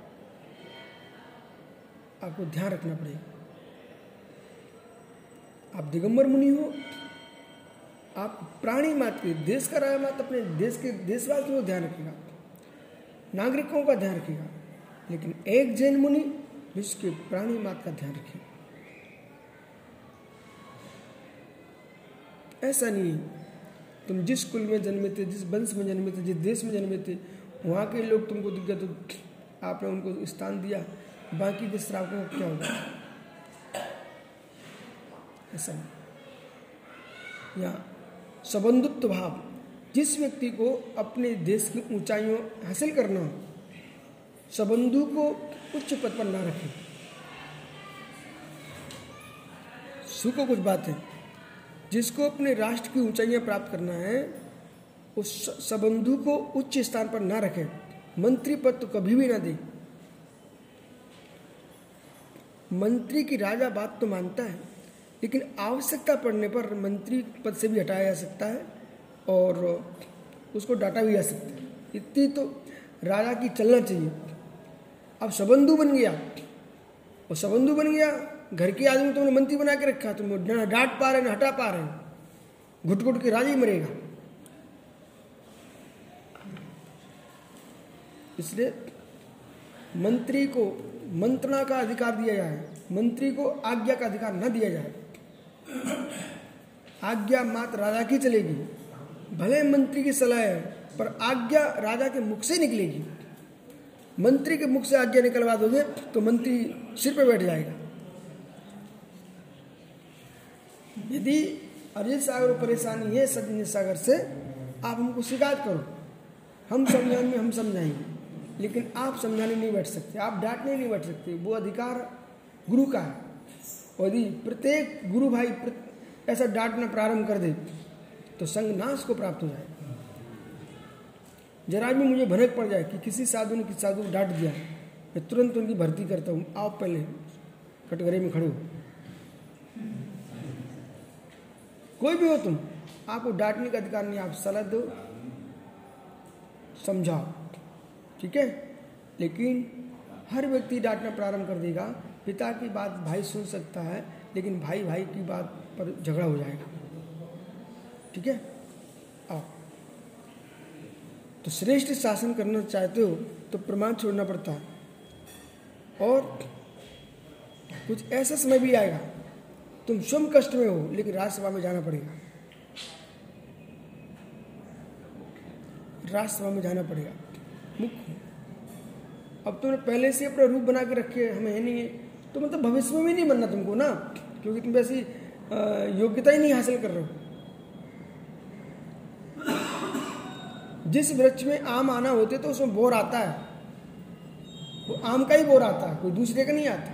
आपको ध्यान रखना पड़ेगा। आप दिगंबर मुनि हो, आप प्राणी मात के देश का राजा मात अपने देश के देशवासियों को ध्यान रखेगा नागरिकों का ध्यान रखेगा लेकिन एक जैन मुनि विश्व के प्राणी मात का ध्यान रखेगा ऐसा नहीं तुम जिस कुल में जन्मे थे, जिस वंश में जन्मे थे, जिस देश में जन्मे थे, वहाँ के लोग तुमको दिख गए तो आपने उनको स्थान दिया बाकी के श्रावकों को क्या होगा? ऐसा। या संबंधुत्व भाव। जिस व्यक्ति को अपने देश की ऊंचाइयों हासिल करना हो, संबंधु को उच्च पद पर ना रखें। सुखो कुछ बात। है जिसको अपने राष्ट्र की ऊंचाइयाँ प्राप्त करना है, उस संबंधु को उच्च स्थान पर ना रखें। मंत्री पद तो कभी भी ना दे। मंत्री की राजा बात तो मानता है, लेकिन आवश्यकता पड़ने पर मंत्री पद से भी हटाया जा सकता है और उसको डाटा भी जा सकता है। इतनी तो राजा की चलना चाहिए। अब सबंधु बन गया, और सबंधु बन गया, घर के आदमी तुमने मंत्री बना के रखा तुम ना डांट पा रहे, ना हटा पा रहे घुट घुट के राजा ही मरेगा। इसलिए मंत्री को मंत्रणा का अधिकार दिया जाए मंत्री को आज्ञा का अधिकार न दिया जाए। आज्ञा मात्र राजा की चलेगी। भले मंत्री की सलाह है, पर आज्ञा राजा के मुख से निकलेगी। मंत्री के मुख से आज्ञा निकलवा दोगे तो मंत्री सिर पर बैठ जाएगा। यदि अरिजीत सागर परेशानी है, सचिन सागर से, आप हमको शिकायत करो। हम समझाएँगे हम समझाएँगे। लेकिन आप समझाने नहीं बैठ सकते, आप डांटने नहीं बैठ सकते। वो अधिकार गुरु का है। और यदि प्रत्येक गुरु भाई ऐसा डांटना प्रारंभ कर दे तो संग नाश को प्राप्त हो जाए जरा भी मुझे भनक पड़ जाए कि किसी साधु ने किसी साधु को डांट दिया, मैं तुरंत उनकी भर्ती करता हूँ। आप पहले कटघरे में खड़े हो। कोई भी हो तुम, आपको डांटने का अधिकार नहीं, आप सलाह दो, समझाओ। ठीक है? लेकिन हर व्यक्ति डांटना प्रारंभ कर देगा। पिता की बात भाई सुन सकता है, लेकिन भाई भाई की बात पर झगड़ा हो जाएगा। ठीक है? आओ। तो श्रेष्ठ शासन करना चाहते हो तो प्रमाण छोड़ना पड़ता है। और कुछ ऐसा समय भी आएगा, तुम स्वयं कष्ट में हो, लेकिन राज्यसभा में जाना पड़ेगा। राज्यसभा में जाना पड़ेगा। मुख्य अब तुमने पहले से अपना रूप बना के रखे हमें है नहीं है। तो मतलब भविष्य में भी नहीं बनना तुमको ना? क्योंकि तुम अ, योग्यता ही नहीं हासिल कर रहे हो। जिस वृक्ष में आम आना होते तो उसमें बोर आता है। वो आम का ही बोर आता है कोई दूसरे का नहीं आता।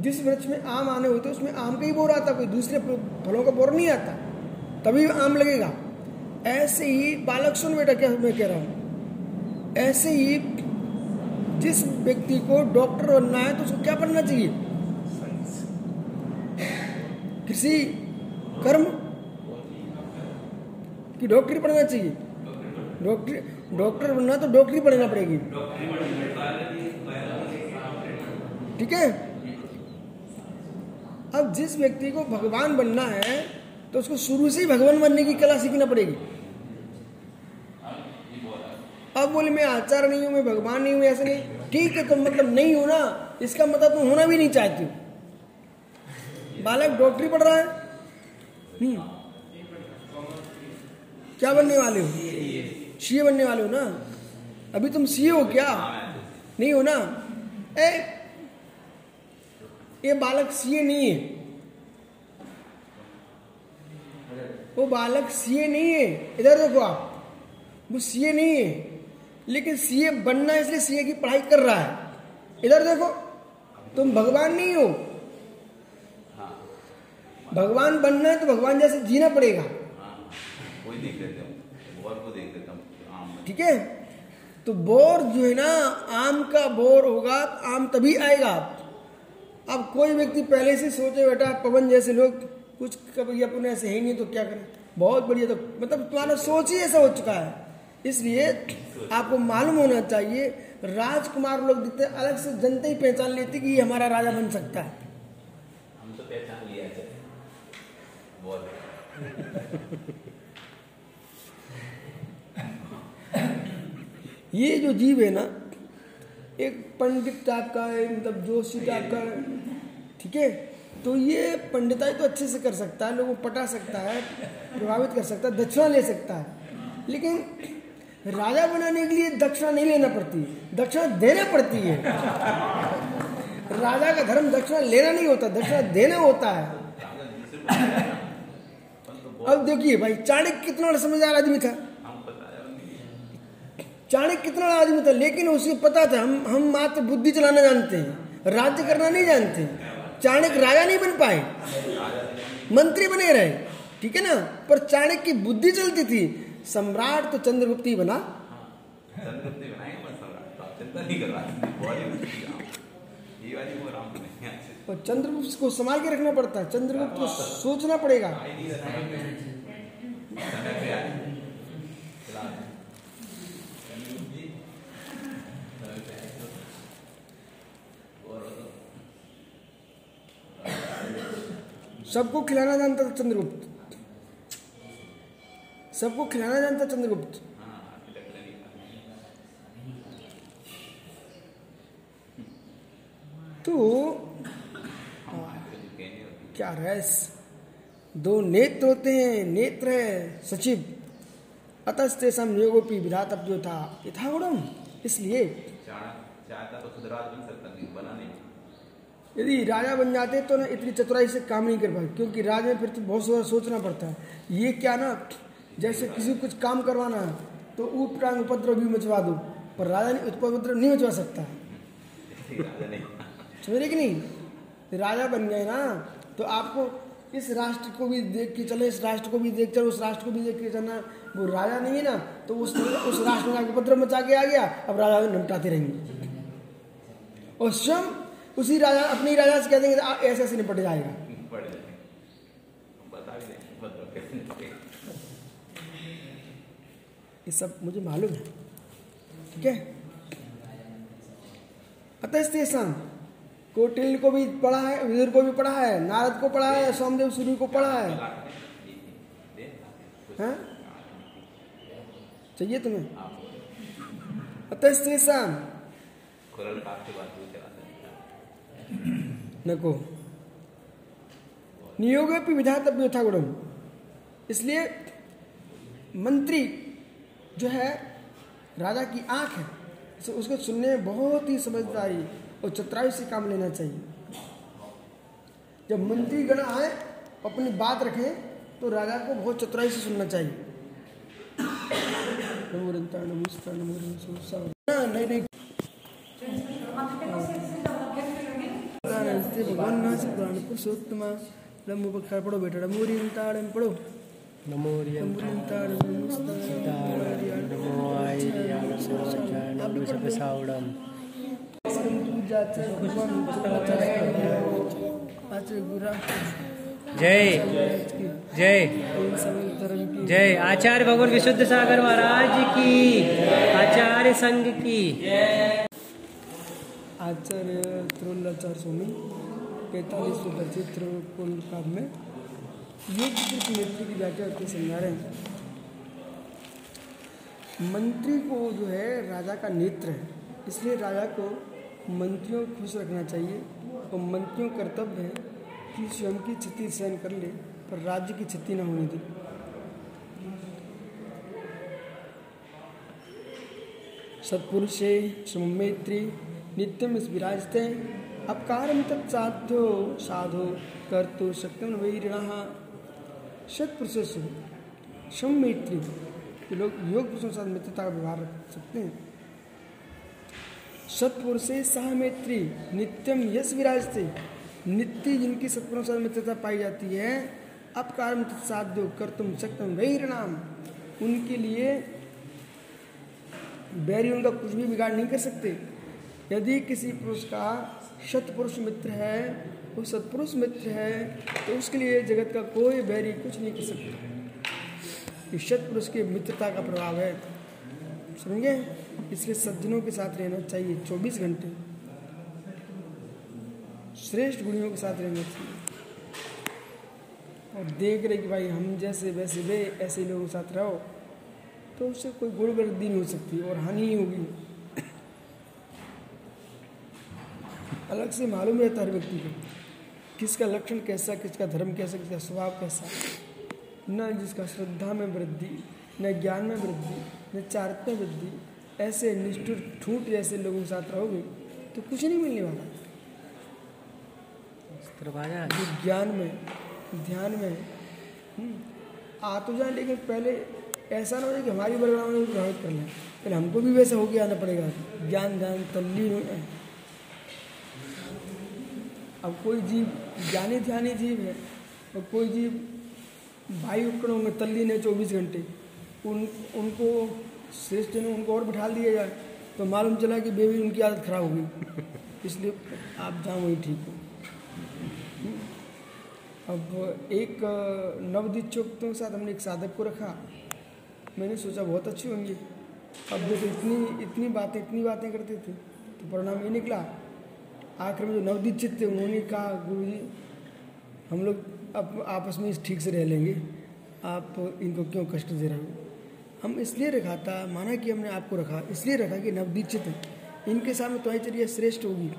जिस वृक्ष में आम आने होते उसमें आम का ही बोर आता कोई दूसरे फलों का बोर नहीं आता। तभी आम लगेगा। ऐसे ही बालक सुन बेटा क्या मैं कह रहा हूँ? ऐसे ही जिस व्यक्ति को डॉक्टर बनना है तो उसको क्या पढ़ना चाहिए? कृषि कर्म कि डॉक्टरी पढ़ना चाहिए। डॉक्टरी, डॉक्टर बनना तो डॉक्टरी पढ़ना पड़ेगी। ठीक है? अब जिस व्यक्ति को भगवान बनना है तो उसको शुरू से ही भगवान बनने की कला सीखना पड़ेगी। अब बोले, मैं आचार्य नहीं हूँ, मैं भगवान नहीं हूँ, ऐसे नहीं। ठीक है तो मतलब नहीं हो ना इसका मतलब तुम होना भी नहीं चाहती हो। बालक डॉक्टरी पढ़ रहा है? हम्म। क्या बनने वाले हो? सीए बनने वाले हो ना? अभी तुम सीए हो क्या? नहीं हो ना? ए, ये बालक सीए नहीं है। वो बालक सीए नहीं है। इधर देखो आप। वो सीए नहीं है। लेकिन सीए बनना इसलिए सीए की पढ़ाई कर रहा है। इधर देखो, तुम भगवान नहीं हो। भगवान बनना है तो भगवान जैसे जीना पड़ेगा। ठीक है? तो बोर जो है ना, आम का बोर होगा, आम तभी आएगा। अब कोई व्यक्ति पहले से सोचे बेटा पवन जैसे लोग कुछ कभी अपने ऐसे है नहीं तो क्या करें? बहुत बढ़िया तो मतलब तुम्हारा सोच ही ऐसा हो चुका है। इसलिए आपको मालूम होना चाहिए राजकुमार लोग दिखते अलग से जनता ही पहचान लेती कि ये हमारा राजा बन सकता है। हम तो पहचान लिया ये जो जीव है ना एक पंडित टाइप का है मतलब जोशी टाइप का ठीक है? तो ये पंडिताई तो अच्छे से कर सकता है, लोगों को पटा सकता है, प्रभावित कर सकता है, दक्षिणा ले सकता है। लेकिन राजा बनाने के लिए दक्षिणा नहीं लेना पड़ती, दक्षिणा देना पड़ती है। राजा का धर्म दक्षिणा लेना नहीं होता, दक्षिणा देना होता है। अब देखिए भाई, चाणक्य कितना समझदार आदमी था। चाणक्य कितना आदमी था, लेकिन उसे पता था, हम हम मात्र बुद्धि चलाना जानते हैं, राज्य करना नहीं जानते। चाणक्य राजा नहीं बन पाए। मंत्री बने रहे। ठीक है ना? पर चाणक्य की बुद्धि चलती थी। सम्राट तो चंद्रगुप्त ही बना। सम्राट तो और चंद्रगुप्त को संभाल के रखना पड़ता है। चंद्रगुप्त को सोचना पड़ेगा समय पे आए फ़िलहाल सबको खिलाना जानता था चंद्रगुप्त। सबको खिलाना जानता चंद्रगुप्त। तो क्या रस दो नेत्र होते हैं, नेत्र है, सचिव। अतस्तेषम नियोगोपी विधातव्यो था। यथागुणम, इसलिए। चाहता तो बन सकता नहीं, बना नहीं। यदि राजा बन जाते तो ना इतनी चतुराई से काम नहीं कर पाते, क्योंकि राज में फिर तो बहुत सारा सोचना पड़ता है। ये क्या ना, जैसे किसी को कुछ काम करवाना है तो ऊट टांग उपद्रव भी मचवा दो, पर राजा ने उपद्रव नहीं मचवा सकता। समझ कि नहीं? राजा बन गए ना तो आपको इस राष्ट्र को भी देख के चले, इस राष्ट्र को भी देख चलो, उस राष्ट्र को भी देख के चलना, वो राजा नहीं है ना तो उस उस राष्ट्र में उपद्रव मचा के आ गया, अब राजा को निपटाते रहेंगे। और स्वयं उसी राजा अपनी राजा से कह देंगे ऐसे ऐसे निपट जाएगा। ये सब मुझे मालूम है। ठीक है? अतः तेषाम कोटिल को भी पढ़ा है विदुर को भी पढ़ा है नारद को पढ़ा है सोमदेव सूर्य को पढ़ा है। हैं? चाहिए तुम्हें? अतः तेषाम खुरल काट के बाद वो चलाते हैं नको। नियोग विधातव्य था गुणम इसलिए मंत्री जो है राजा की आँख है इसे उसको सुनने में बहुत ही समझदारी और चतुराई से काम लेना चाहिए। जब मंत्री गण आए अपनी बात रखें तो राजा को बहुत चतुराई से सुनना चाहिए। नमो नमो रंता, सब- ना, नहीं नहीं भगवान पुराण पुरुषोत्तम लम्बो पर पढ़ो बेटा पढ़ो जय। जय। जय। आचार्य भगवान विशुद्ध सागर महाराज की। आचार्य संघ की। आचार्य त्रोलाचार्य स्वामी। पैंतालीस सौ दर्शित त्रिकोण काव्य में। योग की नेत्री की व्याख्या करके समझा रहे हैं। मंत्री को जो है, राजा का नेत्र है। इसलिए राजा को मंत्रियों को खुश रखना चाहिए और मंत्रियों का कर्तव्य है कि स्वयं की क्षति सहन कर ले, पर राज्य की क्षति न होने दे। सत्पुरुषे सुमैत्री नित्यम विराजते अपकारम तत्साध्यो साधो कर्तु शक्तिम वैरिण। सत्पुरुषेषु सममैत्री ये लोग योग पुरुषों के साथ मित्रता का व्यवहार रख सकते हैं। सत्पुरुषे सह मैत्री नित्यम यश विराजते। नित्य जिनकी सत्पुरुषों के साथ मित्रता पाई जाती है अपकारम तत्साध्यो कर्तुम शक्तम वैरिणाम उनके लिए बैरी उनका कुछ भी बिगाड़ नहीं कर सकते। यदि किसी पुरुष का शतपुरुष मित्र है, वो सतपुरुष मित्र है तो उसके लिए जगत का कोई बैरी कुछ नहीं कर सकता। ये शतपुरुष की मित्रता का प्रभाव है। समझे? इसलिए सज्जनों के साथ रहना चाहिए 24 घंटे। श्रेष्ठ गुणियों के साथ रहना चाहिए। और देख रहे कि भाई हम जैसे वैसे वे ऐसे लोगों के साथ रहो तो उससे कोई वृद्धि नहीं हो सकती और हानि ही होगी। अलग से मालूम रहता हर व्यक्ति को। किसका लक्षण कैसा किसका धर्म कैसा किसका स्वभाव कैसा। न जिसका श्रद्धा में वृद्धि न ज्ञान में वृद्धि न चारित्र में वृद्धि ऐसे निष्ठुर ठूट जैसे लोगों के साथ रहोगे तो कुछ नहीं मिलने वाला। ज्ञान में ध्यान में हम्म, आ तो जाए लेकिन पहले ऐसा ना हो जाए कि हमारी में प्रभावित कर लें। पहले हमको भी वैसा होके आना पड़ेगा। ज्ञान ध्यान तल्लीन हो अब कोई जीव ज्ञानी ध्यानी जीव है और कोई जीव भाई उपकरणों में तल्लीन है चौबीस घंटे उन उनको श्रेष्ठ जनों उनको और बिठा दिया जाए तो मालूम चला कि बेबी उनकी आदत खराब हो गई। [LAUGHS] इसलिए आप जाओ वही ठीक हो। अब एक नवदीप चौकतों के साथ हमने एक साधक को रखा। मैंने सोचा बहुत अच्छे होंगे। अब देखो इतनी इतनी बातें इतनी बातें करते थे तो परिणाम ये निकला आखिर में जो नवदीप चित्त थे, उन्होंने कहा, गुरु जी, हम लोग अब आपस में ठीक से रह लेंगे। आप इनको क्यों कष्ट दे रहे हो? हम इसलिए रखा था, माना कि हमने आपको रखा, इसलिए रखा कि नवदीप चित्त इनके सामने तुम्हारी चर्या श्रेष्ठ होगी।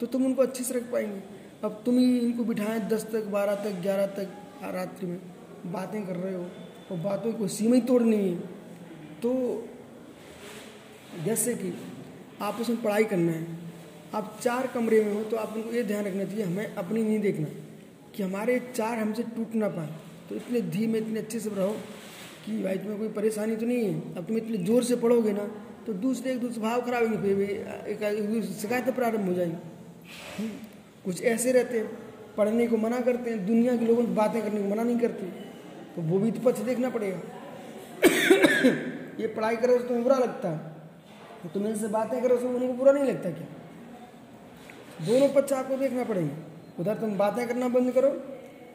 तो तुम उनको अच्छे से रख पाएँगे। अब तुम ही इनको बिठाएँ दस तक, बारह तक, ग्यारह तक रात्रि में। बातें कर रहे हो, और बातों को सीमा ही तोड़नी है। तो जैसे कि आपस में पढ़ाई करना है। आप चार कमरे में हो तो आप उनको ये ध्यान रखना चाहिए हमें अपनी नहीं देखना कि हमारे चार हमसे टूट ना पाए। तो इतने धीमे इतने अच्छे से रहो कि भाई तुम्हें कोई परेशानी तो नहीं है। अब तुम इतने ज़ोर से पढ़ोगे ना तो दूसरे एक दूसरे भाव खराब होंगे फिर शिकायतें प्रारंभ हो जाएँगी। हम्म, कुछ ऐसे रहते हैं पढ़ने को मना करते हैं दुनिया के लोगों से बातें करने को मना नहीं करते। तो वो भी तो पक्ष देखना पड़ेगा। [COUGHS] ये पढ़ाई करो तो तुम्हें बुरा लगता है। तो तुम इनसे बातें करो तो उनको बुरा नहीं लगता क्या? दोनों पक्ष आपको देखना पड़ेंगे। उधर तुम बातें करना बंद करो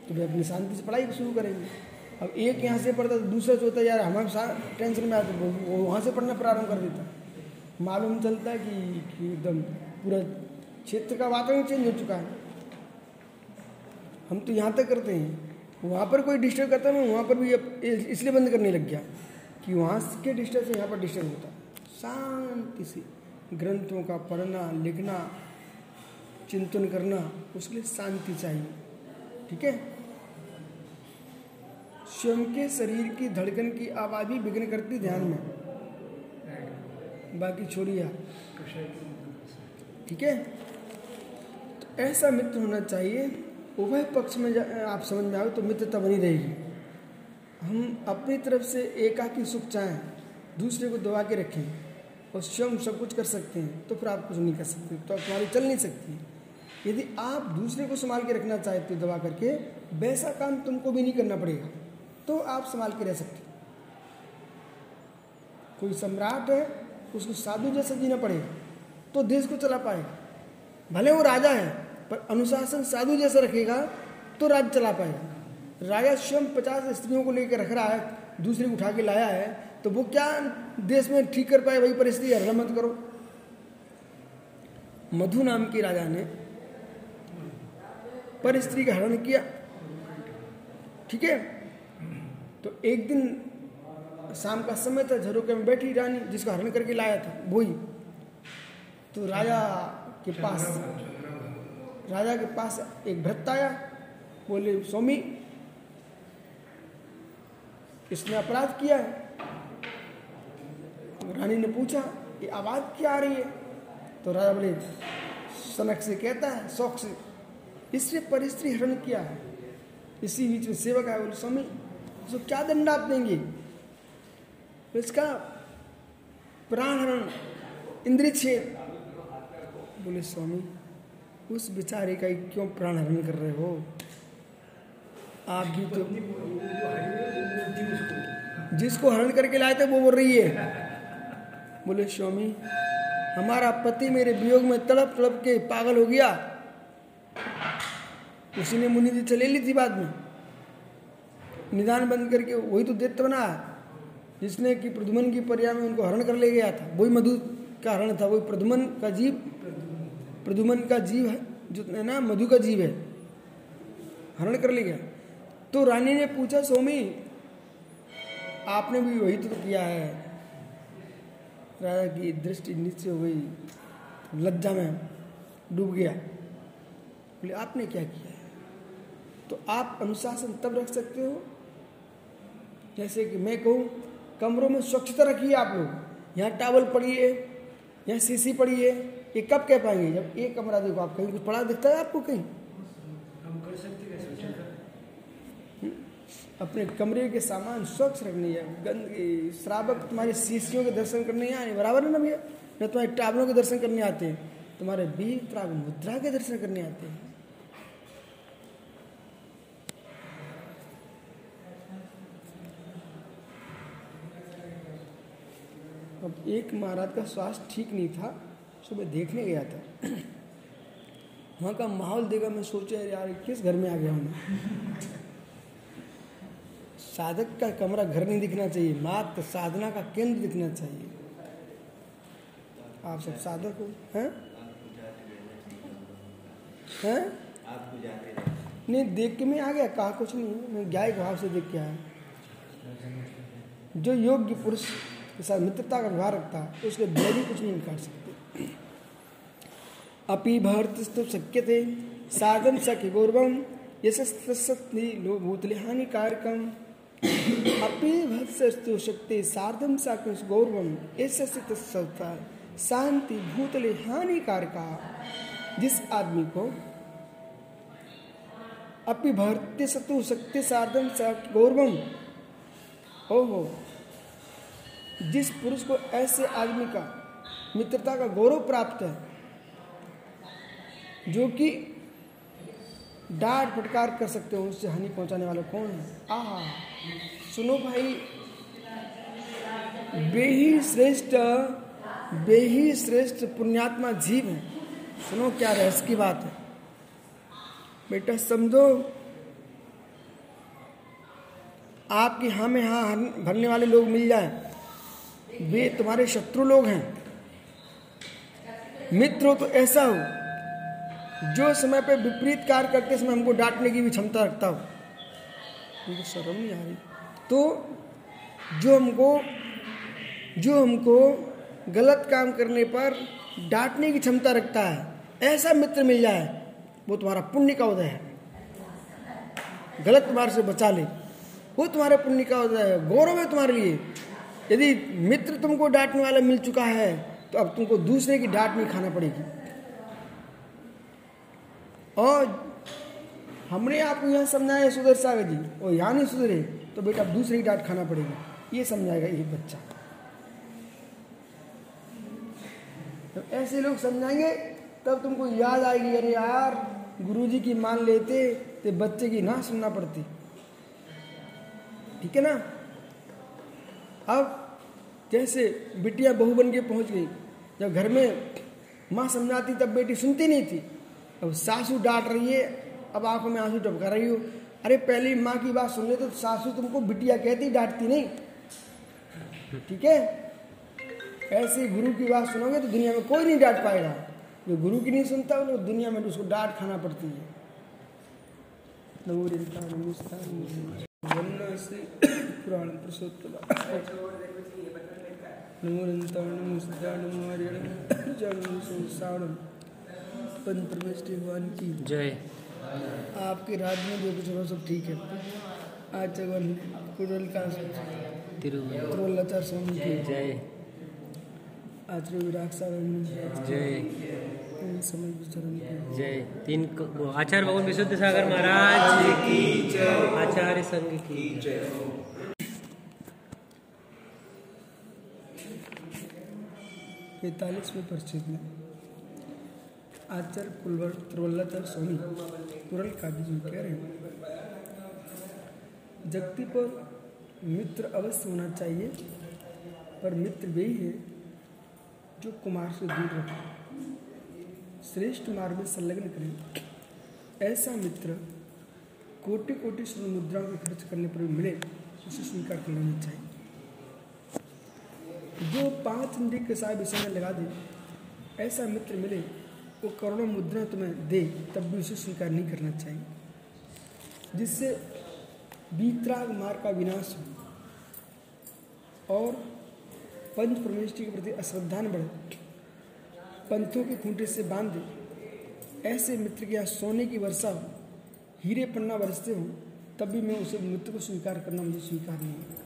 तो वे अपनी शांति से पढ़ाई शुरू करेंगे। अब एक यहाँ से पढ़ता तो दूसरा सोचता यार हमारे टेंशन में आते वो वहाँ से पढ़ना प्रारंभ कर देता। मालूम चलता है कि, एकदम पूरा क्षेत्र का वातावरण चेंज हो चुका है। हम तो यहाँ तक करते हैं। वहाँ पर कोई डिस्टर्ब करता है वहाँ पर भी इसलिए बंद करने लग गया कि वहाँ के डिस्टर्ब से यहाँ पर डिस्टर्ब होता। शांति से ग्रंथों का पढ़ना लिखना चिंतन करना उसके लिए शांति चाहिए। ठीक है? स्वयं के शरीर की धड़कन की भी विघ्न करती ध्यान में। बाकी छोड़िए ठीक है? तो ऐसा मित्र होना चाहिए, उभय पक्ष में आप समझ में आओ तो मित्रता बनी रहेगी। हम अपनी तरफ़ से एकाकी सुख चाहें, दूसरे को दबा के रखें और स्वयं सब कुछ कर सकते हैं तो फिर आप कुछ नहीं कर सकते तो आप तुम्हारी चल नहीं सकती। यदि आप दूसरे को संभाल के रखना चाहते हो दबा करके, वैसा काम तुमको भी नहीं करना पड़ेगा तो आप संभाल के रह सकते कोई सम्राट है, उसको साधु जैसा जीना पड़ेगा तो देश को चला पाएगा। भले वो राजा है, पर अनुशासन साधु जैसा रखेगा तो राज्य चला पाएगा। राजा स्वयं पचास स्त्रियों को लेकर रख रहा है, दूसरे को उठा के लाया है तो वो क्या देश में ठीक कर पाए, वही परिस्थिति हर मत करो। मधु नाम के राजा ने पर स्त्री का हरण किया। ठीक है? तो एक दिन शाम का समय था झरोके में बैठी रानी, जिसका हरण करके लाया था, वही। तो राजा के पास, राजा के पास एक भ्रत आया, बोले, स्वामी, इसने अपराध किया है। तो रानी ने पूछा, ये आवाज़ क्या आ रही है? तो राजा बोले, सनक से कहता है, शौक से। इसने परिस्त्री हरण किया है। इसी बीच में सेवक आया बोले, स्वामी, इसको क्या दंड आप देंगे? तो इसका प्राण हरण इंद्रिय छेद बोले, स्वामी, उस बेचारे का क्यों प्राण हरण कर रहे हो? आप भी तो जिसको हरण करके लाए थे, वो बोल रही है। बोले, स्वामी, हमारा पति मेरे वियोग में तड़प तड़प के पागल हो गया। उसी ने मुनि दीक्षा ले ली थी बाद में। निदान बंद करके वही तो दैत्य बना। जिसने कि प्रदुमन की पर्या में उनको हरण कर ले गया था। वही मधु का हरण था। वही प्रदुमन का जीव प्रदुमन का जीव है, जो है ना, मधु का जीव है। हरण कर ले गया। तो रानी ने पूछा स्वामी आपने भी वही तो किया है। राजा की दृष्टि नीचे हो गई। लज्जा में डूब गया। बोले, आपने क्या किया तो आप अनुशासन तब रख सकते हो जैसे कि मैं कहूँ कमरों में स्वच्छता रखिए आप लोग। यहाँ टावल पड़ी है यहाँ सीसी पड़ी है ये कब कह पाएँगे? जब एक कमरा देखो आप कहीं कुछ पड़ा दिखता है आपको कहीं? हम कर सकते अपने कमरे के सामान स्वच्छ रखने है गंदगी श्रावक तुम्हारी शीशियों के दर्शन करने आए बराबर है ना भैया? न तुम्हारे टावलों के दर्शन करने आते हैं? तुम्हारे बीज प्राग मुद्रा के दर्शन करने आते हैं। अब एक महाराज का स्वास्थ्य ठीक नहीं था सुबह देखने गया था। वहाँ का माहौल देखा मैं सोचा यार, किस घर में आ गया हूँ साधक का कमरा घर नहीं दिखना चाहिए, मात्र साधना का केंद्र दिखना चाहिए। आप सब साधक हो, हैं? हैं? नहीं, देख के मैं आ गया, कहा कुछ नहीं, मैं ज्ञाय भाव से देख के आया। जो योग्य पुरुष के साथ मित्रता का व्यवहार रखता है उसके बैरी कुछ नहीं निकाल सकते। अपि भर्तस्तु शक्य थे साधन सखि गौरवम यशस्ती भूतले हानिकारकम अपि भत्सस्तु शक्ति सार्धम साकुश गौरवम यशस्ति शांति भूतले हानिकारका जिस आदमी को अपि भर्त्य सतु शक्ति सार्धम गौरवम ओहो जिस पुरुष को ऐसे आदमी का मित्रता का गौरव प्राप्त है, जो कि डांट फटकार कर सकते हो, उससे हानि पहुँचाने वाला कौन है? आहा, सुनो भाई। बेही श्रेष्ठ बेही श्रेष्ठ पुण्यात्मा जीव है। सुनो क्या रहस्य की बात है। बेटा, समझो, आपकी हाँ में हाँ भरने वाले लोग मिल जाए। वे तुम्हारे शत्रु लोग हैं। मित्र हो तो ऐसा हो। जो समय पे विपरीत कार्य करते समय हमको डांटने की भी क्षमता रखता हो। मुझे शर्म नहीं आ रही। तो जो हमको जो हमको गलत काम करने पर डांटने की क्षमता रखता है, ऐसा मित्र मिल जाए, वो तुम्हारा पुण्य का उदय है। गलत मार्ग से बचा ले। वो तुम्हारे पुण्य का उदय है। गौरव है तुम्हारे लिए। यदि मित्र तुमको डांटने वाला मिल चुका है तो अब तुमको दूसरे की डांट नहीं खाना पड़ेगी। और हमने आपको यहाँ समझाया, सुधर सागर जी। और यहाँ नहीं सुधरे तो बेटा दूसरे की डांट खाना पड़ेगी। ये समझाएगा एक बच्चा। तो ऐसे लोग समझाएँगे, तब तुमको याद आएगी, अरे यार, गुरुजी की मान लेते तो बच्चे की ना सुनना पड़ती। ठीक है ना? अब जैसे बिटिया बहू बन के पहुँच गई? जब घर में माँ समझाती तब बेटी सुनती नहीं थी। अब सासू डांट रही है, अब आँखों में आँसू टपका रही हो। अरे पहले माँ की बात सुन ले तो सासू तुमको बिटिया कहती, डांटती नहीं। ठीक है? ऐसे गुरु की बात सुनोगे तो दुनिया में कोई नहीं डांट पाएगा। जो गुरु की नहीं सुनता, वो दुनिया में उसको डांट खाना पड़ती है। पुराण पुरुषोत्तम भगवान की जय. आपके राज्य में जो कुछ हो सब ठीक है। आज जगन कुरल का तिरुवल कुरल लता स्वामी की जय आचार्य विराग सागर जय. समय विचरण जय. तीन आचार्य भगवान विशुद्ध सागर महाराज की आचार्य संघ की जय। पैतालीसवें परिचित में आचार्य कुलवर त्रिवल्लचर स्वामी कुरल काजी जी कह रहे हैं, जगती पर मित्र अवश्य होना चाहिए, पर मित्र वही है जो कुमार से दूर रखे श्रेष्ठ मार्ग में संलग्न करें। ऐसा मित्र कोटि कोटि स्वर्ण मुद्राओं के खर्च करने पर भी मिले, उसे स्वीकार कर लेना चाहिए। जो पाँच इंद्री के साथ विषय में लगा दे, ऐसा मित्र मिले, वो करोड़ों मुद्रा तुम्हें दे, तब भी उसे स्वीकार नहीं करना चाहिए। जिससे बीतराग मार्ग का विनाश हो और पंच परमेश्वर के प्रति अश्रद्धा न बढ़े, पंथों के खूंटे से बाँध दे। ऐसे मित्र के यहाँ सोने की वर्षा हो, हीरे पन्ना बरसते हो, तब भी मैं उसे मित्र को स्वीकार करना मुझे स्वीकार नहीं है।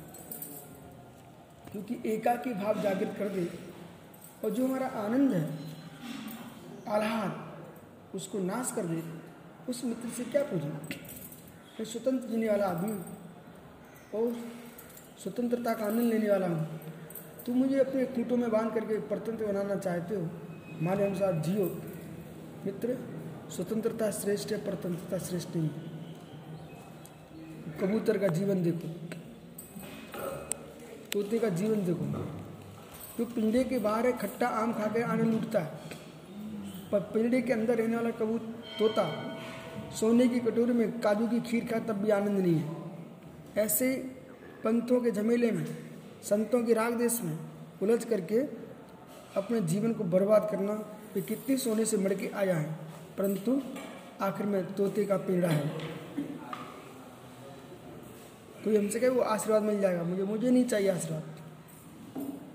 क्योंकि एकाकी भाव जागृत कर दे। और जो हमारा आनंद है, आह्लाद, उसको नाश कर दे, उस मित्र से क्या पूछे? मैं स्वतंत्र जीने वाला आदमी हूँ और स्वतंत्रता का आनंद लेने वाला हूँ। तुम मुझे अपने खूंटों में बाँध करके परतंत्र बनाना चाहते हो? हमारे अनुसार जियो। मित्र, स्वतंत्रता श्रेष्ठ है, परतंत्रता श्रेष्ठ नहीं। कबूतर का जीवन देखो। तोते का जीवन देखो जो पिंडे के बाहर है, खट्टा आम खा के आनंद उठता है। पर पिंडे के अंदर रहने वाला कबूत तोता, सोने की कटोरी में काजू की खीर खा तब भी आनंद नहीं है। ऐसे पंथों के झमेले में, संतों के राग देश में उलझ करके अपने जीवन को बर्बाद करना वे कितनी सोने से मर के आया है। परंतु आखिर में तोते का पेड़ा है। कोई हमसे कहे वो आशीर्वाद मिल जाएगा। मुझे मुझे नहीं चाहिए आशीर्वाद।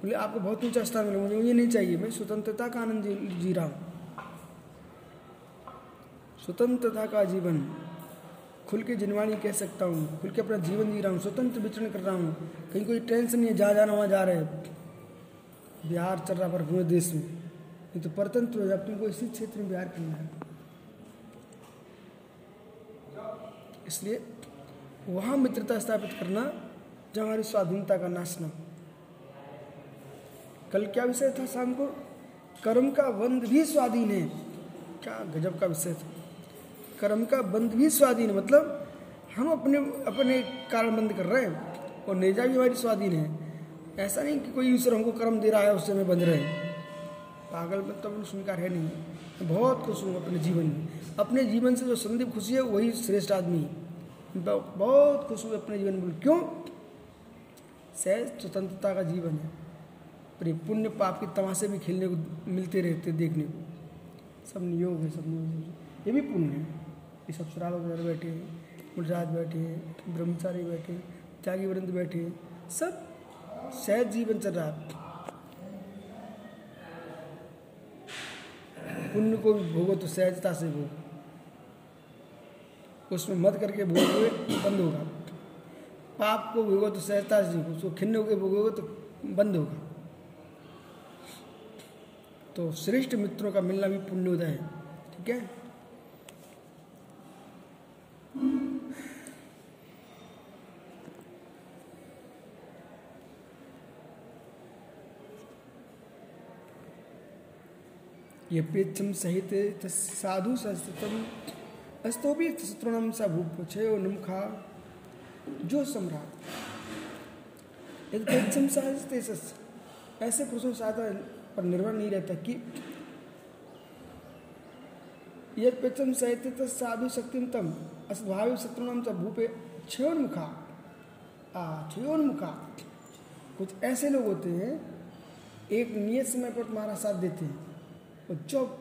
बोले आपको बहुत ऊँचा स्थान मिला मुझे मुझे नहीं चाहिए। मैं स्वतंत्रता का आनंद जी, जी रहा हूँ। स्वतंत्रता का जीवन खुल के जिनवाणी कह सकता हूँ खुल के अपना जीवन जी रहा हूँ स्वतंत्र विचरण कर रहा हूँ। कहीं कोई टेंशन नहीं है जहाँ जाना वहाँ जा रहे हैं। बिहार चल रहा पर पूरे देश में। नहीं तो परतंत्र हो जाए तुमको इसी क्षेत्र में बिहार करना है। इसलिए वहाँ मित्रता स्थापित करना, जहाँ हमारी स्वाधीनता का नाश न हो। कल क्या विषय था शाम को? कर्म का बंध भी स्वाधीन है। क्या गजब का विषय था। कर्म का बंध भी स्वाधीन है मतलब हम अपने अपने कारण बंद कर रहे हैं और नेजा भी हमारी स्वाधीन है। ऐसा नहीं कि कोई ईश्वर हमको कर्म दे रहा है, उससे हमें बंध रहे। हैं पागल में तो अपने स्वीकार है नहीं। बहुत खुश हूँ अपने जीवन में। अपने जीवन से जो संदीप खुशी है, वही श्रेष्ठ आदमी है। बहुत खुश हुए अपने जीवन में। क्यों? सहज स्वतंत्रता का जीवन है। पर पुण्य पाप के तमाशे भी खेलने को मिलते रहते देखने को। सब नियोग है, सब नियोग ये भी पुण्य है। ये सब शराब वगैरह बैठे हैं मुजरात बैठे हैं, ब्रह्मचारी बैठे हैं, त्यागी वृंद बैठे हैं। सब सहज जीवन चल रहा है। पुण्य को भी भोगो तो सहजता से भोगो। उसमें मत करके भोगोगे तो बंद होगा। पाप को भोगो तो सहजता से उसको खिन्न होकर भोगोगे तो बंद होगा। तो श्रेष्ठ मित्रों का मिलना भी पुण्योदय है, ठीक है? यपेच्छम सहित साधु संस्तम अस्तोभी शत्रुणम सा भूप छयो निमुखा। जो सम्राट। यदि पेच्छम सहजते ऐसे पुरुषों साधन पर निर्भर नहीं रहता कि यद पेचम सहित साधु शक्तिम तम अस्भावी शत्रुनाम च भूपे क्षयोन्मुखा आ कुछ ऐसे लोग होते हैं, एक नियत समय पर तुम्हारा साथ देते हैं। और जब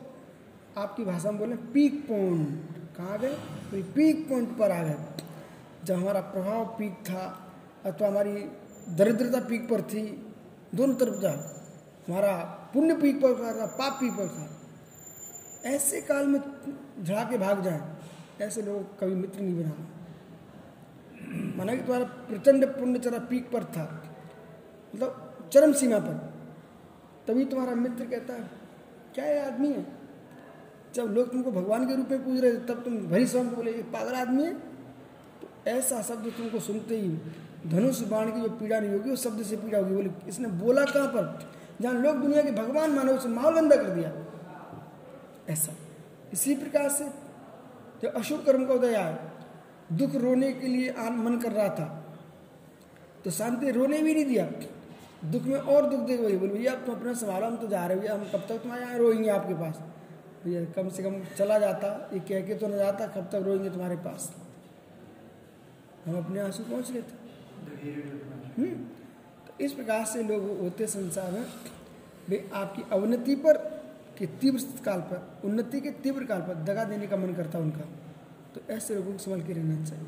आपकी भाषा में बोले, पीक पॉइंट कहाँ गए? तो पीक पॉइंट पर आ गए। जब हमारा प्रभाव पीक था, अथवा हमारी दरिद्रता पीक पर थी, दोनों तरफ़ जा हमारा पुण्य पीक पर था पाप पीक पर था। ऐसे काल में झड़ा के भाग जाए, ऐसे लोग कभी मित्र नहीं बना माना कि तुम्हारा प्रचंड पुण्य चरा पीक पर था। मतलब चरम सीमा पर। तभी तुम्हारा मित्र कहता है, क्या ये आदमी है? जब लोग तुमको भगवान के रूप में पूज रहे तब तुम भरी स्वयं बोले पागल आदमी है। तो ऐसा शब्द तुमको सुनते ही धनुष बाण की जो पीड़ा नहीं होगी, उस शब्द से पीड़ा होगी। बोले, इसने बोला कहाँ पर? जहाँ लोग दुनिया के भगवान मानो, उसे माहौल गंदा कर दिया। ऐसा। इसी प्रकार से जब अशुभ कर्म का उदय आया, दुख रोने के लिए आन मन कर रहा था तो शांति रोने भी नहीं दिया। दुख में और दुख दे वही बोले, भैया, तुम अपना संभालो हम तो जा रहे भैया, हम कब तक तुम्हारे यहाँ रोएँगे आपके पास? भैया कम से कम चला जाता, ये कह के तो न जाता, कब तक रोएँगे तुम्हारे पास? हम अपने आँसू पहुँच लेते थे। तो इस प्रकार से लोग होते संसार में। वे आपकी अवनति पर, के तीव्र काल पर, उन्नति के तीव्र काल पर दगा देने का मन करता उनका। तो ऐसे लोगों को संभल के रहना चाहिए।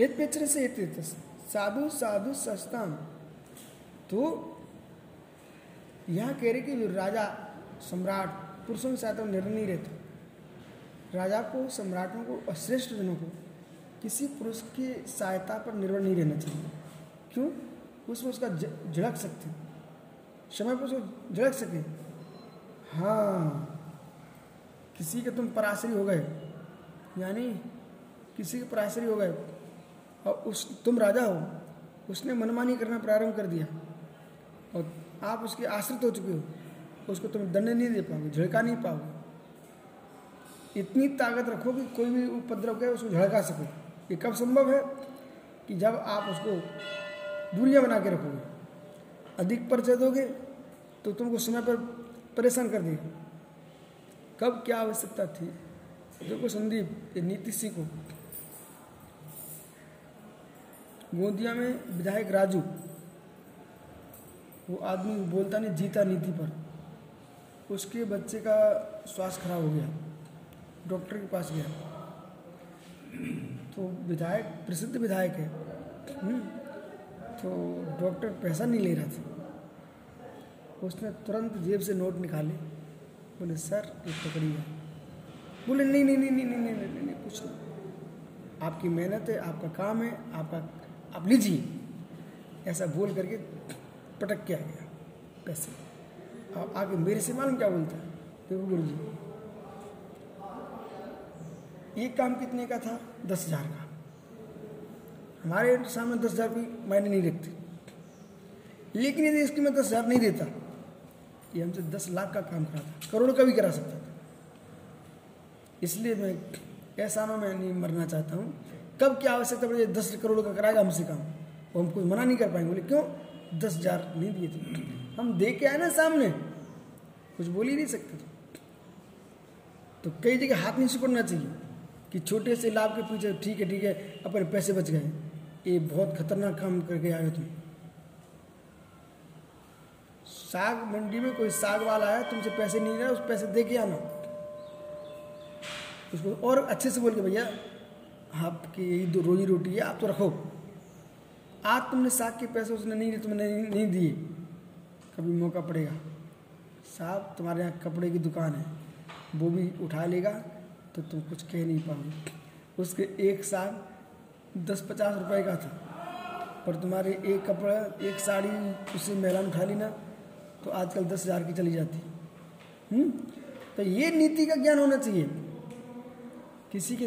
यद पेचर से साधु साधु, सस्ताम। तो यहाँ कह रहे कि राजा, सम्राट, पुरुषों के साथ निर्णय रहते। राजा को, सम्राटों को और श्रेष्ठ जनों को किसी पुरुष की सहायता पर निर्भर नहीं रहना चाहिए। क्यों? उसमें उसका झड़क सकते समय पर उसको झड़क सके। हाँ किसी के तुम पराशरी हो गए। यानी किसी के पराशरी हो गए। और उस, तुम राजा हो। उसने मनमानी करना प्रारंभ कर दिया। और आप उसके आश्रित हो चुके हो। उसको तुम दंड नहीं दे पाओगे झड़का नहीं पाओगे। इतनी ताकत रखो कि कोई भी उपद्रव करे, उसको झड़का सको। ये कब संभव है कि जब आप उसको दूरियाँ बना के रखोगे, अधिक परिचय दोगे तो तुमको समय पर परेशान कर देगा। कब क्या आवश्यकता थी? देखो संदीप, ये नीति सीखो। गोंदिया में विधायक राजू वो आदमी बोलता नहीं जीता नीति पर। उसके बच्चे का स्वास्थ्य खराब हो गया डॉक्टर के पास गया। तो विधायक प्रसिद्ध विधायक है। हम्म, तो डॉक्टर पैसा नहीं ले रहा था। उसने तुरंत जेब से नोट निकाले। बोले सर ये पकड़िए बोले नहीं नहीं नहीं नहीं नहीं नहीं, नहीं कुछ नहीं। आपकी मेहनत है आपका काम है आपका आप लीजिए। ऐसा बोल करके पटक के आ गया पैसे। अब आगे मेरे से मालूम क्या बोलता है? देखो गुरु जी एक काम कितने का था? दस हज़ार का। हमारे सामने दस हज़ार की मायने नहीं रखती। लेकिन यदि इसकी मैं दस हज़ार नहीं देता, ये हमसे दस लाख का काम कराता करोड़ का भी करा सकता था। इसलिए मैं ऐसा में नहीं मरना चाहता हूँ। कब क्या आवश्यकता पड़े दस करोड़ का कराएगा हमसे काम। वो हम कोई मना नहीं कर पाएँगे। बोले, क्यों? दस हज़ार नहीं दिए थे हम दे के आए ना सामने। कुछ बोल ही नहीं सकते तो कई जगह हाथ नहीं सिकुड़ना चाहिए कि छोटे से लाभ के पीछे, ठीक है ठीक है, अपने पैसे बच गए ये बहुत खतरनाक काम करके आए तुम। साग मंडी में कोई साग वाला आया, तुमसे पैसे नहीं रहा, उस पैसे दे के आना। उसको और अच्छे से बोल के, भैया आपकी यही रोजी रोटी है आप तो रखो। आज तुमने साग के पैसे उसने नहीं दिए तुमने नहीं, दिए। कभी मौका पड़ेगा। साहब तुम्हारे यहाँ कपड़े की दुकान है। वो भी उठा लेगा तो तुम कुछ कह नहीं पाओगे। उसके एक साग दस पचास रुपए का था। पर तुम्हारे एक कपड़ा एक साड़ी उसे महिला उठा ली ना तो आजकल दस हज़ार की चली जाती। हम्म? तो ये नीति का ज्ञान होना चाहिए। किसी के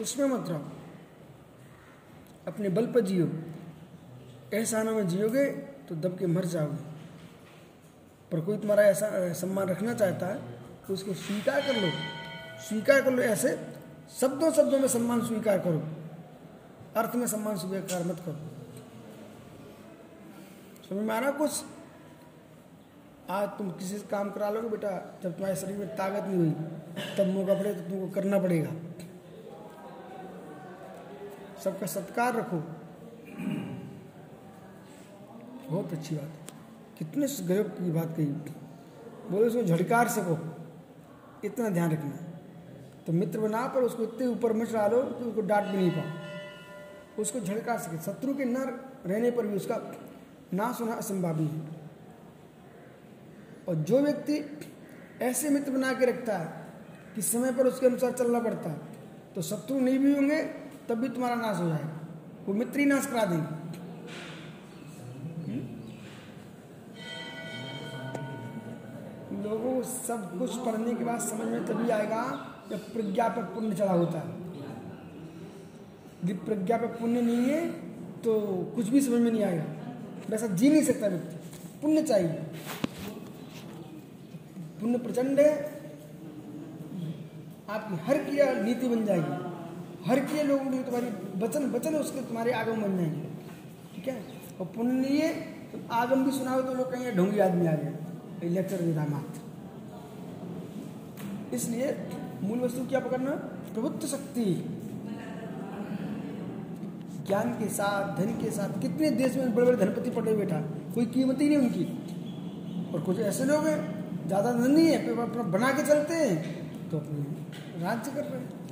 उसमें मत रहो अपने बल पर जियो। एहसानों में जियोगे तो दब के मर जाओगे। पर कोई तुम्हारा ऐसा सम्मान रखना चाहता है तो उसको स्वीकार कर लो। स्वीकार कर लो ऐसे। शब्दों शब्दों में सम्मान स्वीकार करो। अर्थ में सम्मान स्वीकार मत करो। समझ में आ रहा कुछ? आज तुम किसी से काम करा लोगे बेटा। जब तुम्हारे शरीर में ताकत नहीं हुई, तब मौका पड़े तो तुमको करना पड़ेगा। सबका सत्कार रखो। बहुत अच्छी बात है। कितने गजब की बात कही बोले उसको झड़कार सको इतना ध्यान रखना। तो मित्र बना पर उसको इतने ऊपर मच डालो कि उसको डांट भी नहीं पाओ। उसको झड़का सके शत्रु के न रहने पर भी उसका नाश होना असंभावी है। और जो व्यक्ति ऐसे मित्र बना के रखता है कि समय पर उसके अनुसार चलना पड़ता है तो शत्रु नहीं भी होंगे तब भी तुम्हारा नाश हो जाएगा। वो मित्र नाश करा देंगे। लोगों को सब कुछ पढ़ने के बाद समझ में तभी आएगा जब प्रज्ञा पर पुण्य चढ़ा होता है। यदि प्रज्ञा पर पुण्य नहीं है तो कुछ भी समझ में नहीं आएगा। वैसा जी नहीं सकता व्यक्ति। पुण्य चाहिए। पुण्य प्रचंड है। आपकी हर क्रिया नीति बन जाएगी। हर किए लोगों के तुम्हारी वचन वचन उसके तुम्हारे आगम बन जाएँगे। ठीक है? और पुण्य तो आगम भी सुनाओ तो लोग कहेंगे, ढोंगी आदमी आ गया। लेक्चर विधा मात्र इसलिए मूल वस्तु क्या पकड़ना? प्रभुत्व शक्ति। ज्ञान के साथ, धन के साथ, कितने देश में बड़े बड़े धनपति पड़े बैठा कोई कीमत ही नहीं उनकी। और कुछ ऐसे लोग हैं, ज़्यादा धन नहीं है बना के चलते हैं तो अपने राज्य कर रहे हैं।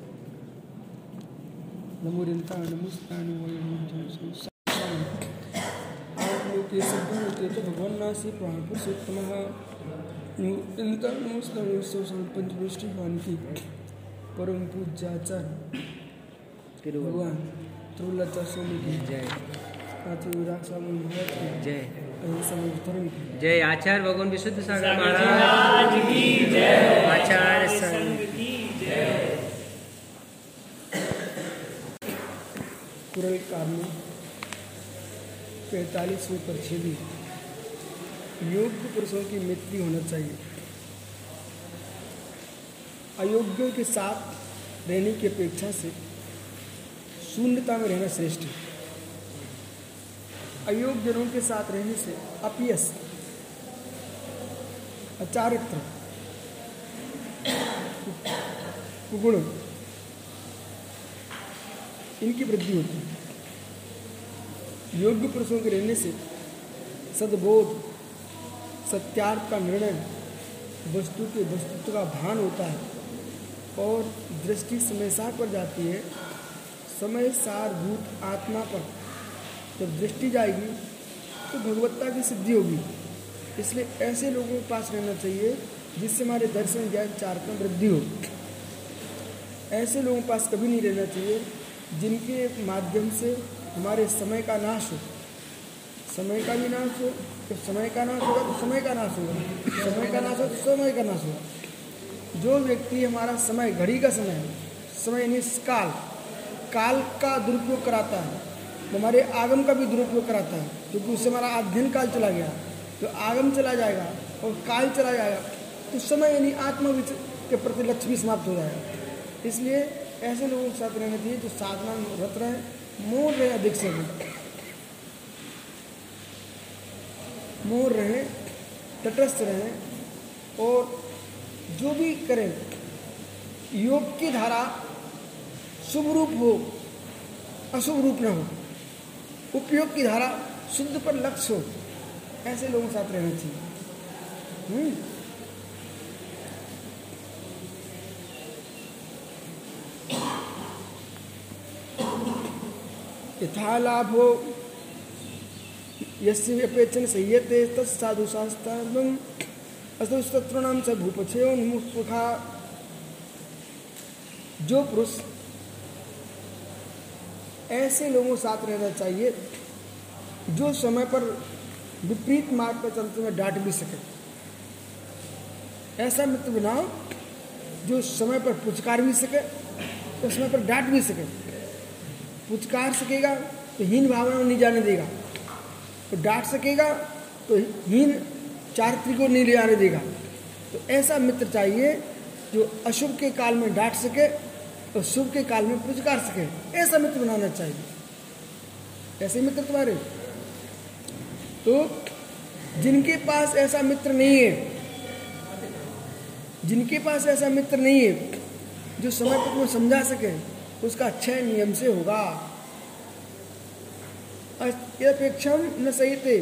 सद्गुणोके च भगवन्नासि प्राणपुरुषोत्तमः परम पूज्याचार्य भगवान त्रुलता स्वामी की जय पार्थिव की जय। अहिंसा धर्म जय आचार्य भगवान विशुद्ध सागर महाराज की जय आचार्य संघ कुरल काव्य पैंतालीसवें परछेदी योग्य पुरुषों की मित्री होना चाहिए। अयोग्यों के साथ रहने की अपेक्षा से शून्यता में रहना श्रेष्ठ है। अयोग्य के साथ रहने से अपयस, अचारित्र, कुगुण इनकी वृद्धि होती है। योग्य पुरुषों के रहने से सद्बोध, सत्यार्थ का निर्णय वस्तु के वस्तुत्व का भान होता है और दृष्टि समय सार पर जाती है। समय सार भूत आत्मा पर जब दृष्टि जाएगी तो भगवत्ता की सिद्धि होगी। इसलिए ऐसे लोगों के पास रहना चाहिए, जिससे हमारे दर्शन ज्ञान चार में वृद्धि हो। ऐसे लोगों के पास कभी नहीं रहना चाहिए जिनके माध्यम से हमारे समय का नाश हो। समय का भी नाश हो तो समय का नाश होगा तो समय का नाश होगा। समय का नाश हो तो समय का नाश होगा। जो व्यक्ति हमारा समय, घड़ी का समय है, समय यानी काल। काल का दुरुपयोग कराता है। वो हमारे आगम का भी दुरुपयोग कराता है। क्योंकि उससे हमारा अध्ययन काल चला गया। तो आगम चला जाएगा और काल चला जाएगा। तो समय यानी आत्मा के प्रति लक्ष्य भी समाप्त हो जाएगा। इसलिए ऐसे लोगों के साथ रहना चाहिए जो साधना रत रहे, मोर रहे, अधिक से अधिक। मोर रहे, तटस्थ रहे और जो भी करें, योग की धारा शुभ रूप हो, अशुभ रूप न हो, उपयोग की धारा शुद्ध पर लक्ष्य हो, ऐसे लोगों के साथ रहना चाहिए। यथा लाभो यस्य व्यपेक्षण संयते तत्साधु शास्त्रम असुस्तृणाम स भूपक्षयोन्मुखा जो पुरुष ऐसे लोगों साथ रहना चाहिए, जो समय पर विपरीत मार्ग पर चलते हुए डांट भी सके। ऐसा मित्र बनाओ, जो समय पर पुचकार भी सके समय पर डांट भी सके। पुचकार सकेगा तो हीन भावना में नहीं जाने देगा। तो डांट सकेगा तो हीन चारित्री को नहीं ले आने देगा। तो ऐसा मित्र चाहिए, जो अशुभ के काल में डांट सके और शुभ के काल में पुचकार सके। ऐसा मित्र बनाना चाहिए। ऐसे मित्र तुम्हारे? तो जिनके पास ऐसा मित्र नहीं है, जिनके पास ऐसा मित्र नहीं है जो समय पर तुम्हें समझा सके, उसका अच्छे नियम से होगा। अपेक्षा न सही थे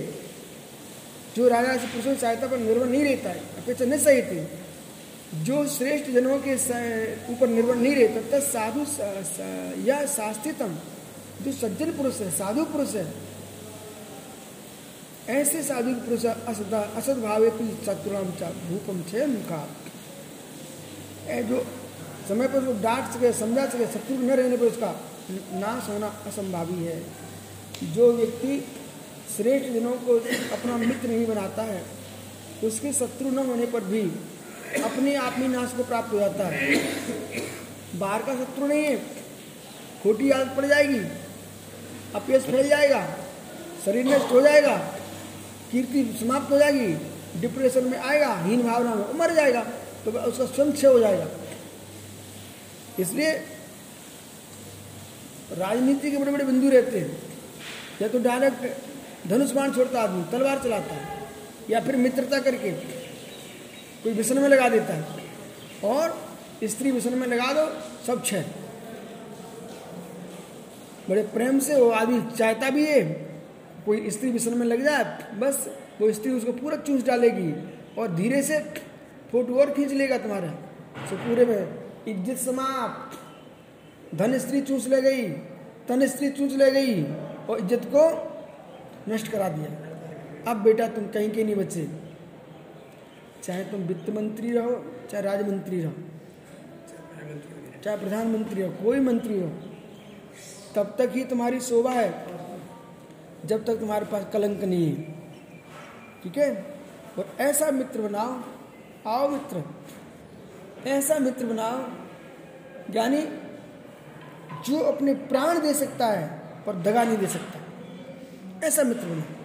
जो राजा से पुरुषों की सहायता पर निर्भर नहीं रहता है, अपेक्षा न सही थे जो श्रेष्ठ जनों के ऊपर निर्भर नहीं रहता तब साधु या शास्त्रितम। जो सज्जन पुरुष है, साधु पुरुष है, ऐसे साधु पुरुष असद असद भावे शत्रुराम भूपम छे मुखा। जो समय पर उसको डांट सके, समझा सके शत्रु न रहने पर उसका नाश होना असंभावी है। जो व्यक्ति श्रेष्ठ जनों को अपना मित्र नहीं बनाता है, उसके शत्रु न होने पर भी अपने आप में नाश को प्राप्त हो जाता है। बाहर का शत्रु नहीं है, खोटी आदत पड़ जाएगी, अपयश फैल जाएगा, शरीर नष्ट हो जाएगा, कीर्ति समाप्त हो जाएगी, डिप्रेशन में आएगा, हीन भावना में मर जाएगा तो उसका स्वयं क्षय हो जाएगा। इसलिए राजनीति के बड़े बड़े बिंदु रहते हैं। या तो डायरेक्ट धनुष बाण छोड़ता आदमी, तलवार चलाता है, या फिर मित्रता करके कोई व्यसन में लगा देता है। और स्त्री व्यसन में लगा दो, सब छह बड़े प्रेम से वो आदमी चाहता भी है, कोई स्त्री व्यसन में लग जाए, बस वो स्त्री उसको पूरा चूस डालेगी और धीरे से फ़ोटो और खींच लेगा तुम्हारा। सो पूरे में इज़्ज़त समाप्त। धन स्त्री चूस ले गई, तन स्त्री चूस ले गई और इज़्ज़त को नष्ट करा दिया। अब बेटा तुम कहीं के नहीं बचे। चाहे तुम वित्त मंत्री रहो, चाहे राज्य मंत्री रहो, चाहे प्रधानमंत्री हो कोई मंत्री हो, तब तक ही तुम्हारी शोभा है, जब तक तुम्हारे पास कलंक नहीं है। ठीक है? और ऐसा मित्र बनाओ, आओ मित्र। ऐसा मित्र बनाओ, यानी जो अपने प्राण दे सकता है, पर दगा नहीं दे सकता। ऐसा मित्र बनाओ।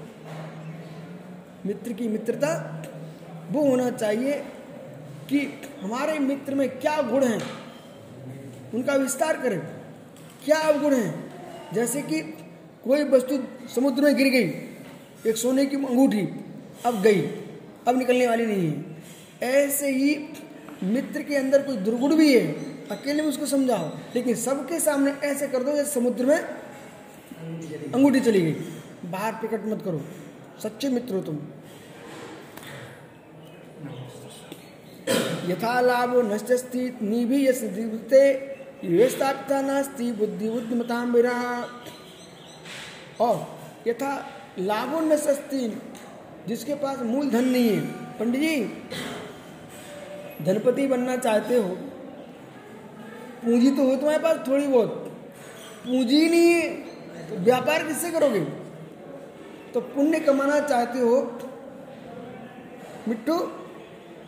मित्र की मित्रता वो होना चाहिए कि हमारे मित्र में क्या गुण हैं, उनका विस्तार करें। क्या अवगुण हैं? जैसे कि कोई वस्तु समुद्र में गिर गई, एक सोने की अंगूठी अब गई, अब निकलने वाली नहीं है। ऐसे ही मित्र के अंदर कोई दुर्गुण भी है, अकेले में उसको समझाओ। लेकिन सबके सामने ऐसे कर दो जैसे समुद्र में अंगूठी चली गई। बाहर प्रकट मत करो। सच्चे मित्र हो तुम। यथा लाभो नष्टस्ति निभीयते व्यवस्थापता नास्ति, बुद्धि बुद्धिमताम विरा और यथा लाभो नष्टस्ति, जिसके पास मूल धन नहीं है। पंडित जी धनपति बनना चाहते हो? पूंजी तो हो तुम्हारे पास थोड़ी बहुत। पूंजी नहीं है तो व्यापार किससे करोगे? तो पुण्य कमाना चाहते हो? मिट्टू,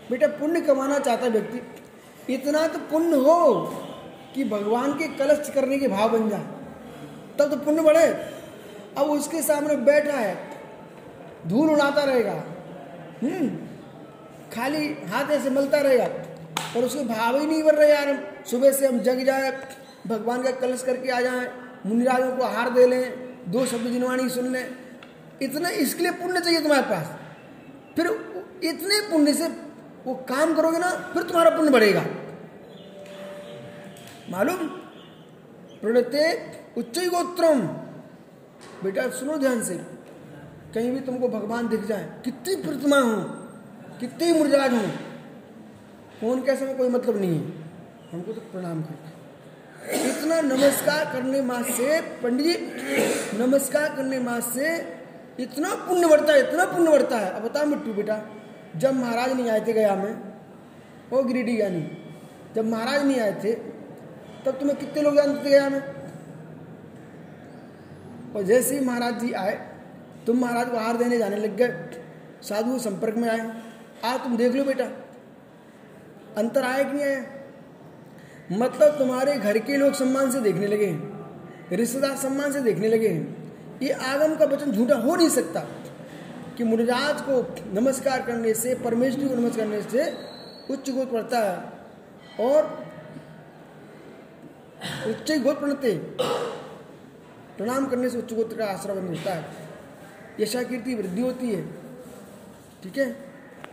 बेटा पुण्य कमाना चाहता व्यक्ति, इतना तो पुण्य हो कि भगवान के कलश करने के भाव बन जाए तब तो पुण्य बढ़े। अब उसके सामने बैठा है, धूल उड़ाता रहेगा। हम्म। खाली हाथ ऐसे मलता रहेगा और उसके भाव ही नहीं बढ़ रहे यार सुबह से हम जग जाए, भगवान का कलश करके आ जाए, मुनिराजों को हार दे लें, दो शब्द जिनवाणी सुन लें। इतना इसके लिए पुण्य चाहिए तुम्हारे पास। फिर इतने पुण्य से वो काम करोगे ना, फिर तुम्हारा पुण्य बढ़ेगा। मालूम? प्रणते उच्च गोत्रम। बेटा सुनो ध्यान से। कहीं भी तुमको भगवान दिख जाए, कितनी प्रतिमा हो। कितनी मुरझाज हो। फ़ोन कैसे में कोई मतलब नहीं है। हमको तो प्रणाम करते इतना नमस्कार करने मास से, पंडित नमस्कार करने मास से इतना पुण्य बढ़ता है, इतना पुण्य बढ़ता है। अब बता मिट्टू बेटा, जब महाराज नहीं आए थे गया में, ओ गिरिडी यानी, जब महाराज नहीं आए थे, तब तुम्हें कितने लोग जानते थे गया में? और जैसे ही महाराज जी आए तुम महाराज को हार देने जाने लग गए। साधु संपर्क में आए। आ, तुम देख लो बेटा। अंतर आया कि नहीं आया मतलब तुम्हारे घर के लोग सम्मान से देखने लगे हैं। रिश्तेदार सम्मान से देखने लगे हैं। ये आगम का वचन झूठा हो नहीं सकता कि मुनिराज को नमस्कार करने से, परमेश्वरी को नमस्कार करने से उच्च गोत्र पड़ता है। और उच्च गोत्र प्रणते प्रणाम करने से उच्च गोत्र का आश्रय मिलता है। यशा कीर्ति वृद्धि होती है। ठीक है?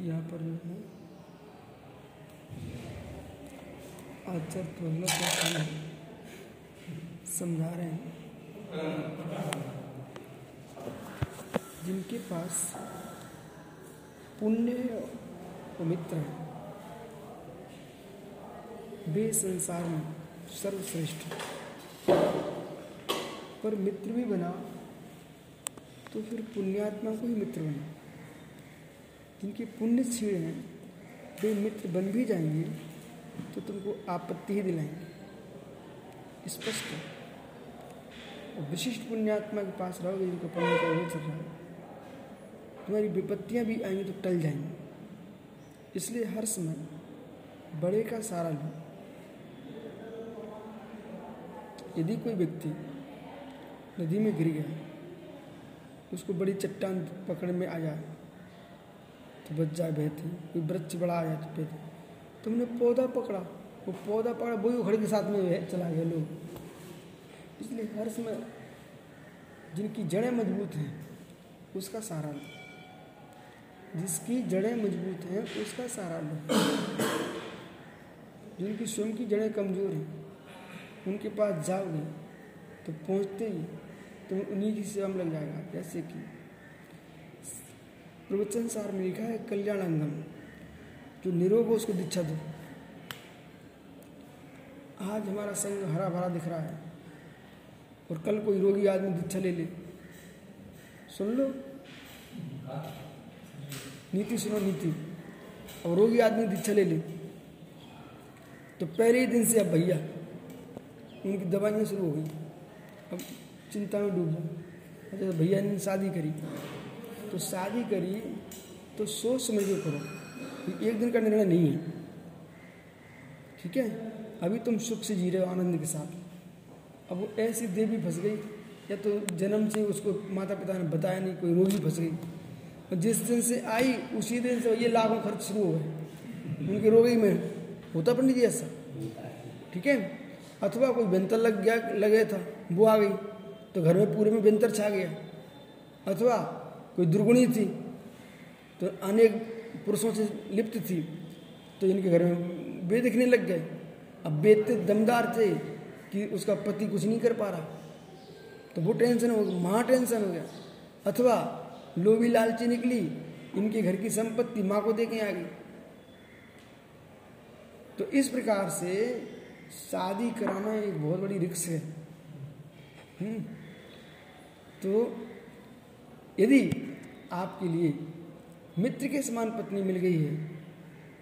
यहाँ पर जो है, आचार्य समझा रहे हैं। जिनके पास पुण्य और मित्र है, वे संसार में सर्वश्रेष्ठ पर मित्र भी बना तो फिर पुण्यात्मा को ही मित्र बना। जिनके पुण्य क्षीण हैं, वे मित्र बन भी जाएँगे तो तुमको आपत्ति ही दिलाएँगे। स्पष्ट है। और विशिष्ट पुण्यात्मा के पास रहोगे, जिनका पुण्य का चल रहा है। तुम्हारी विपत्तियाँ भी आएँगी तो टल जाएँगी। इसलिए हर समय बड़े का सारा लो। यदि कोई व्यक्ति नदी में गिर गया, उसको बड़ी चट्टान पकड़ में आ जाए तो बच जाए बहते, कोई वृक्ष बड़ा आ जाए तो बहते तुमने पौधा पकड़ा, वो पौधा पकड़ा, वही उखड़ के साथ में चला गया लोग। इसलिए हर समय जिनकी जड़ें मज़बूत हैं, उसका सहारा लो। जिसकी जड़ें मज़बूत हैं, उसका सहारा लो। जिनकी स्वयं की जड़ें कमज़ोर हैं, उनके पास जाओगे तो पहुँचते ही तुम उन्हीं की सेवा में लग जाएगा। जैसे कि प्रवचन सार में लिखा है कल्याण अंगम जो निरोग हो, उसको दीक्षा दो। आज हमारा संग हरा भरा दिख रहा है और कल कोई रोगी आदमी दीक्षा ले ले। सुन लो। नीति सुनो, नीति। अब रोगी आदमी दीक्षा ले ले। तो पहले ही दिन से अब भैया उनकी दवाइयाँ शुरू हो गई। अब चिंता में डूब जाओ अच्छा भैया ने शादी करी। तो शादी करी तो सोच समझ के करो कि एक दिन का निर्णय नहीं है। ठीक है? अभी तुम सुख से जी रहे हो आनंद के साथ। अब वो ऐसी देवी फंस गई, या तो जन्म से उसको माता पिता ने बताया नहीं, कोई रोगी फंस गई। और जिस दिन से आई, उसी दिन से ये लाखों खर्च शुरू हो गए। उनके रोगी में होता पंडित जी ऐसा? ठीक है? अथवा कोई बेंतर लग गया, लगे था, वो आ गई तो घर में पूरे में बेंतर छा गया। अथवा कोई दुर्गुणी थी तो अनेक पुरुषों से लिप्त थी तो इनके घर में वे दिखने लग गए। अब वे इतने दमदार थे कि उसका पति कुछ नहीं कर पा रहा। तो वो टेंशन हो गया महा टेंशन हो गया। अथवा लोभी लालची निकली, इनके घर की संपत्ति माँ को दे के आ गई। तो इस प्रकार से शादी कराना एक बहुत बड़ी रिक्स है। हम्म। तो यदि आपके लिए मित्र के समान पत्नी मिल गई है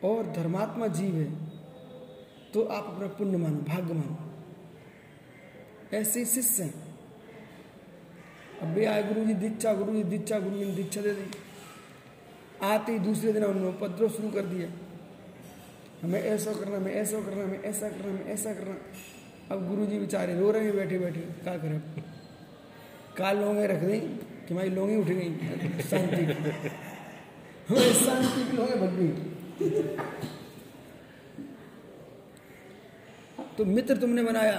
और धर्मात्मा जीव है तो आप अपना पुण्य मानो, भाग्य मानो। ऐसे शिष्य हैं। अब भी आए गुरु जी दीक्षा गुरु जी दीक्षा गुरु जी ने दीक्षा दे दी। आते ही दूसरे दिन उन्होंने उपद्रव शुरू कर दिया। हमें ऐसा करना, हमें ऐसा करना, हमें ऐसा करना, हमें ऐसा करना। अब गुरु जी बेचारे रो रहे हैं बैठे बैठे क्या करें? काल लोंगे रख दी कि हमारी लोंगी उठ गई शांति। शांति की लोंगे भग तो मित्र तुमने बनाया।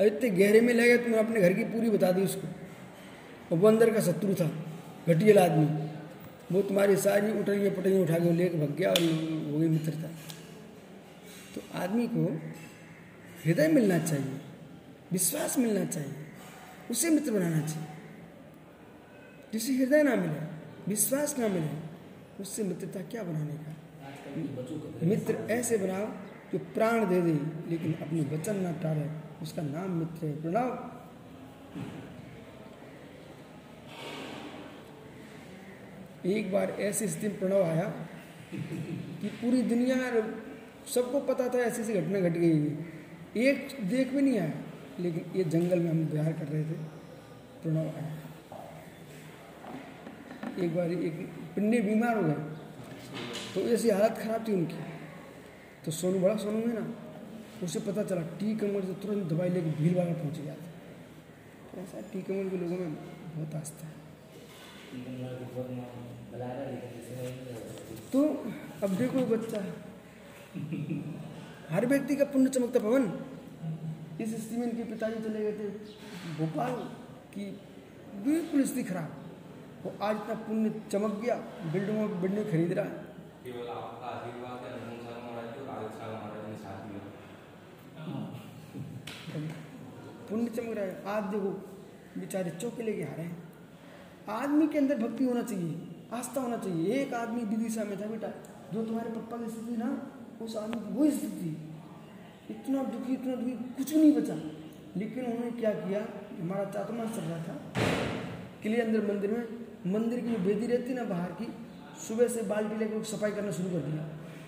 और इतने गहरे में लगे, तुमने अपने घर की पूरी बता दी उसको। और वो अंदर का शत्रु था, घटियल आदमी। वो तुम्हारी सारी उठलियाँ पटलियाँ उठा के लेके भग गया और हो गई मित्रता तो आदमी को हृदय मिलना चाहिए, विश्वास मिलना चाहिए, उसे मित्र बनाना चाहिए। जिसे हृदय ना मिले, विश्वास ना मिले, उससे मित्रता क्या बनाने का? मित्र ऐसे बनाओ जो प्राण दे दे, लेकिन अपने वचन ना टारे उसका नाम मित्र है। प्रणव। एक बार ऐसी स्थिति में प्रणव आया कि पूरी दुनिया सबको पता था ऐसी ऐसी घटना घट गई एक देख भी नहीं आया, लेकिन ये जंगल में हम बिहार कर रहे थे। प्रणव आया। एक बार एक पिंडी बीमार हो गए। तो ऐसी हालत खराब थी उनकी। तो सोनू बड़ा सोनू है ना, उसे पता चला टी कमर से तुरंत दवाई लेके भीड़ वाला पहुँच गया था। तो ऐसा टी कमर के लोगों में बहुत आस्था है। तो अब देखो बच्चा, हर व्यक्ति का पुण्य चमकता पवन। इस स्थिति में इनके पिताजी चले गए थे। भोपाल की बिल्कुल स्थिति खराब। वो आज इतना पुण्य चमक गया बिल्डिंगों बिल्डिंग खरीद रहा है। पुण्य चमक रहा है। आज देखो बेचारे चौके लेके आ रहे हैं। आदमी के अंदर भक्ति होना चाहिए आस्था होना चाहिए। एक आदमी विदिशा में था बेटा जो तुम्हारे पप्पा की स्थिति ना उस आदमी की वही स्थिति। इतना दुखी इतना दुखी कुछ भी नहीं बचा। लेकिन उन्होंने क्या किया हमारा चातुर्मास चल रहा था। किले अंदर मंदिर में मंदिर की जो बेदी रहती ना बाहर की, सुबह से बाल्टी लेकर सफ़ाई करना शुरू कर दिया।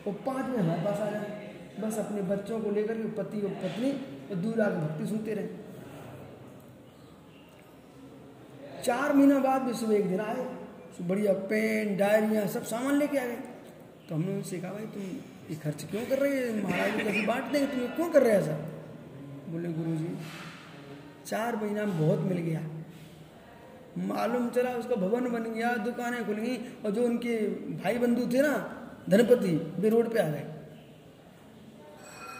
और पाँच में हमारे पास आ जाए बस अपने बच्चों को लेकर के पति और पत्नी और दूर आकर भक्ति सुनते रहे। चार महीना बाद भी सुबह एक दिन आए बढ़िया पेन, डायरिया, सब सामान लेके आ गए। तो हमने उनसे कहा, भाई, तुम ये खर्च क्यों कर रहे हो? महाराज को कभी बांट देंगे? तुम क्यों कर रहे हैं ऐसा? बोले गुरु जी चार महीना में बहुत मिल गया। मालूम चला, उसका भवन बन गया, दुकानें खुल गई, और जो उनके भाई बंधु थे ना, धनपति, वे रोड पे आ गए।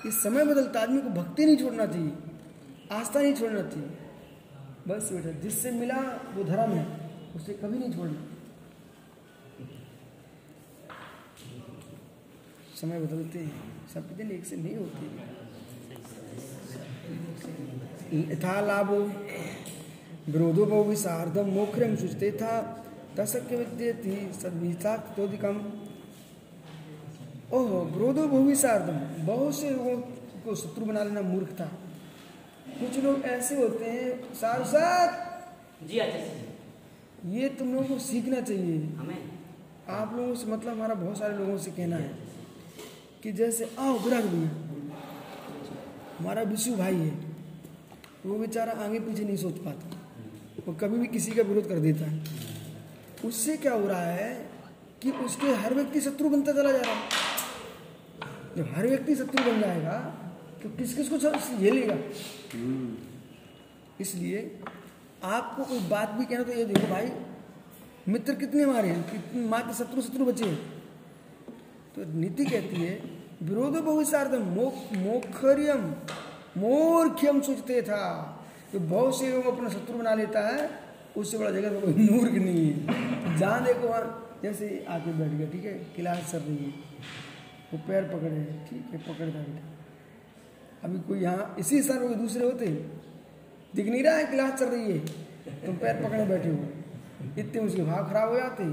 इस समय बदलता आदमी को भक्ति नहीं छोड़ना चाहिए, आस्था नहीं छोड़ना चाहिए। बस बेटा, जिससे मिला वो धर्म है, उसे कभी नहीं छोड़ना। समय बदलते हैं, सब दिन एक से नहीं होते। यथा लाभो। विरोधो बहु विसार्धम मोक्षम सुचते था तसक्य विद्यति सद्विताक्तोदिकम ओहो विरोधो बहु विसार्धम बहुत से लोगों को शत्रु बना लेना मूर्ख था। कुछ लोग ऐसे होते हैं साथ साथ जी जी। ये तुम लोगों को सीखना चाहिए। हमें। आप लोगों से मतलब हमारा बहुत सारे लोगों से कहना है कि जैसे आओ विराग भैया हमारा विशु भाई है वो बेचारा आगे पीछे नहीं सोच पाता। वो कभी भी किसी का विरोध कर देता है। उससे क्या हो रहा है कि उसके हर व्यक्ति शत्रु बनता चला जा रहा है। जब हर व्यक्ति शत्रु बन जाएगा तो किस किस को झेलेगा? इसलिए आपको कोई बात भी कहना तो ये देखो भाई, मित्र कितने हमारे हैं, कितने मात्र शत्रु शत्रु बचे हैं। तो नीति कहती है, विरोध बहुसार्धम मोखरियम मूर्खियम सोचते था। तो बहुत से लोग अपना शत्रु बना लेता है, उससे बड़ा जगह में कोई मूर्ख नहीं है। जहाँ देखो वहाँ जैसे आके बैठ गया, ठीक है क्लास चल रही है। वो पैर पकड़े, ठीक है पकड़ता बेटा अभी कोई यहाँ इसी स्थान पर दूसरे होते दिख नहीं रहा है क्लास चल रही है। तुम पैर पकड़े बैठे हो। इतने उसके भाव खराब हो जाते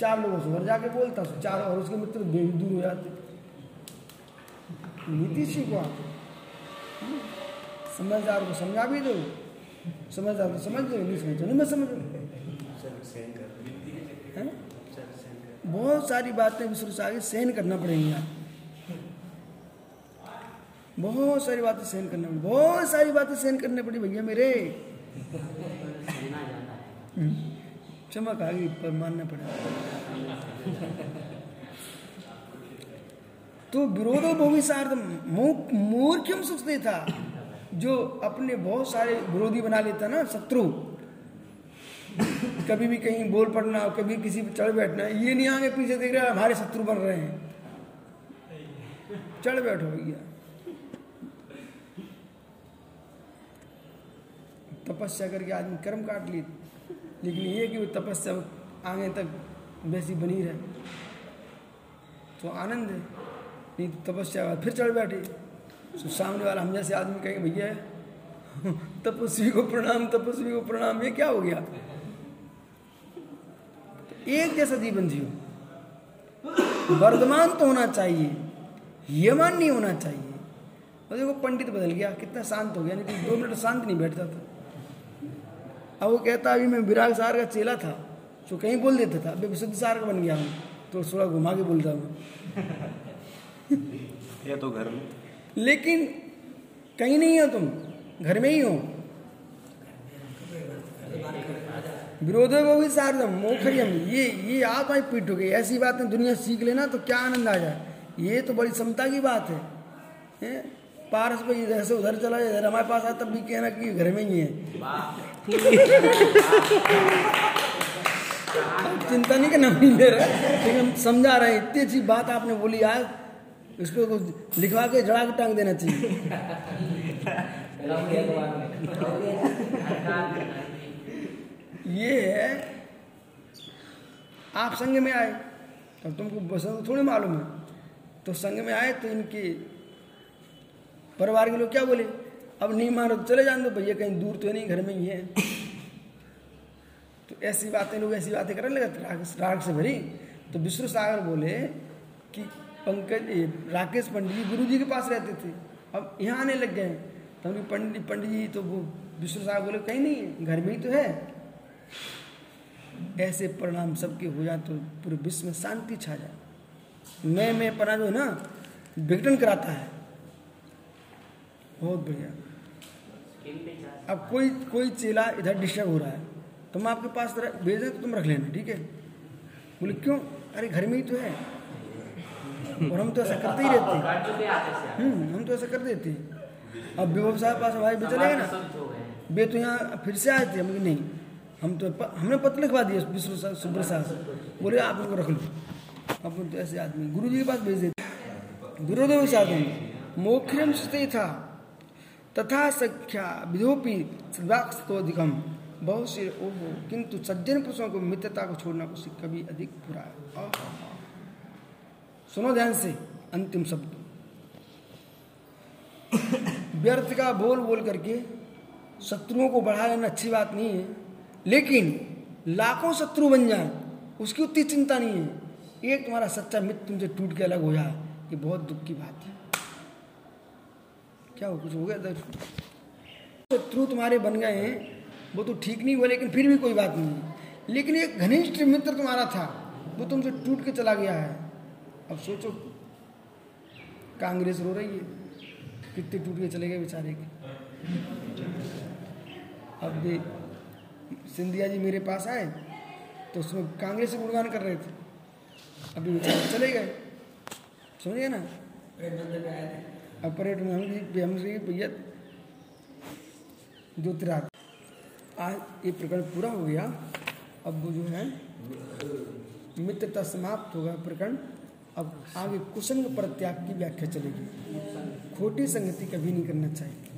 चार लोगों से उधर जाके बोलता चार और उसके मित्र दूर हो जाते नीति सीखो आप समझदार को समझा भी दो। समझदार को समझ दो नहीं समझो नहीं मैं समझो? बहुत सारी बातें विश्व आगे सहन करना पड़ेंगी आप बहुत सारी बातें सहन करना पड़ी बहुत सारी बातें सहन करनी पड़ी भैया मेरे। चमक आ गई पर मानना पड़ा तो विरोधो भविष्यार्थ मूर्खम सोचते था। जो अपने बहुत सारे विरोधी बना लेता ना शत्रु। कभी भी कहीं बोल पड़ना, कभी किसी पर चढ़ बैठना, ये नहीं आगे पीछे देख रहे, हमारे शत्रु बन रहे हैं। चढ़ बैठो भैया। तपस्या करके आदमी कर्म काट ली लेकिन ये कि वो तपस्या आगे तक वैसी बनी रहे। तो आनंद है। नहीं तो तपस्या फिर चढ़ बैठे। तो सामने वाला हम जैसे आदमी कहेंगे, भैया, [LAUGHS] तपस्वी को प्रणाम, तपस्वी को प्रणाम, ये क्या हो गया? एक जैसा जीवन जियो। वर्धमान तो होना चाहिए, यमान नहीं होना चाहिए। और देखो, पंडित बदल गया, कितना शांत हो गया, नहीं तो दो मिनट शांत नहीं बैठता था। अब वो कहता, अभी मैं विराग सार का चेला था तो कहीं बोल देता था, अभी विशुद्ध सार का बन गया हूँ तो थोड़ा घुमा के बोलता हूँ। [LAUGHS] या तो घर में लेकिन कहीं नहीं हो तुम घर में ही हो। विरोधो को भी सारदम मोखरियम ये ये आप आई पीटोगे ऐसी बात बातें दुनिया सीख लेना तो क्या आनंद आ जाए। ये तो बड़ी क्षमता की बात है, हैं? पारस भाई इधर से उधर चला इधर हमारे पास आया तब भी कहना कि घर में ही है। चिंता नहीं करना नहीं रहा लेकिन समझा रहे हैं इतनी अच्छी बात आपने बोली आज इसको कुछ लिखवा के जड़ा के टांग देना चाहिए। ये है, आप संग में आए अब तुमको बस थोड़ी मालूम है। तो संग में आए तो इनके परिवार के लोग क्या बोले? अब नहीं मानो तो चले जाने दो, भैया कहीं दूर तो नहीं, घर में ही है। तो ऐसी बातें, लोग ऐसी बातें करने लगे राग से भरी। तो विष्णु सागर बोले कि पंकज राकेश पंडित जी गुरु जी के पास रहते थे। अब यहाँ आने लग गए तो हमने पंडित पंडित जी तो वो विष्णु साहब बोले, कहीं नहीं है, घर में ही तो है। ऐसे परिणाम सबके हो जाए तो पूरे विश्व में शांति छा जाए। मैं मैं पना जो है ना, विघटन कराता है। बहुत बढ़िया। अब कोई कोई चेला इधर डिस्टर्ब हो रहा है तो मैं आपके पास भेज दें तो तुम रख लेना, ठीक है? बोले, क्यों? अरे घर में ही तो है। और हम तो ऐसा करते ही रहते हैं। हम्म, हम तो ऐसा कर देते हैं। अब विभव साहब पास हमारे भी चले गए ना। वे तो यहाँ फिर से आए थे। हम नहीं हम तो हमने पत्र लिखवा दिया विष्णु सा- बोले आप उनको रख लो। अब तो ऐसे आदमी गुरु जी के पास भेज देते दुर्योधन साधन मोक्षम स्थित था तथा सख्या विधोपी सदाधिकम बहुत से ओहो किंतु सज्जन पुरुषों को मित्रता को छोड़ना उससे कभी अधिक बुरा। है। सुनो ध्यान से, अंतिम शब्द। व्यर्थ का बोल बोल करके शत्रुओं को बढ़ा लेना अच्छी बात नहीं है, लेकिन लाखों शत्रु बन जाए, उसकी उतनी चिंता नहीं है। एक तुम्हारा सच्चा मित्र तुमसे टूट के अलग हो जाए, ये बहुत दुख की बात है। क्या हो कुछ हो गया? शत्रु तुम्हारे बन गए हैं, वो तो ठीक नहीं हुआ, लेकिन फिर भी कोई बात नहीं लेकिन एक घनिष्ठ मित्र तुम्हारा था, वो तुमसे टूट के चला गया है। अब सोचो, कांग्रेस रो रही है कितने टूट के चले गए बेचारे के। अब भी सिंधिया जी मेरे पास आए तो उसमें कांग्रेस से गुणगान कर रहे थे। अभी बेचारे चले गए। समझ गए ना? अब पर्यटन हम हम भैया ज्योतिराज आज ये प्रकरण पूरा हो गया। अब वो जो है, मित्रता समाप्त होगा प्रकरण। अब आगे कुसंग पर त्याग की व्याख्या चलेगी। खोटी संगति कभी नहीं करना चाहिए।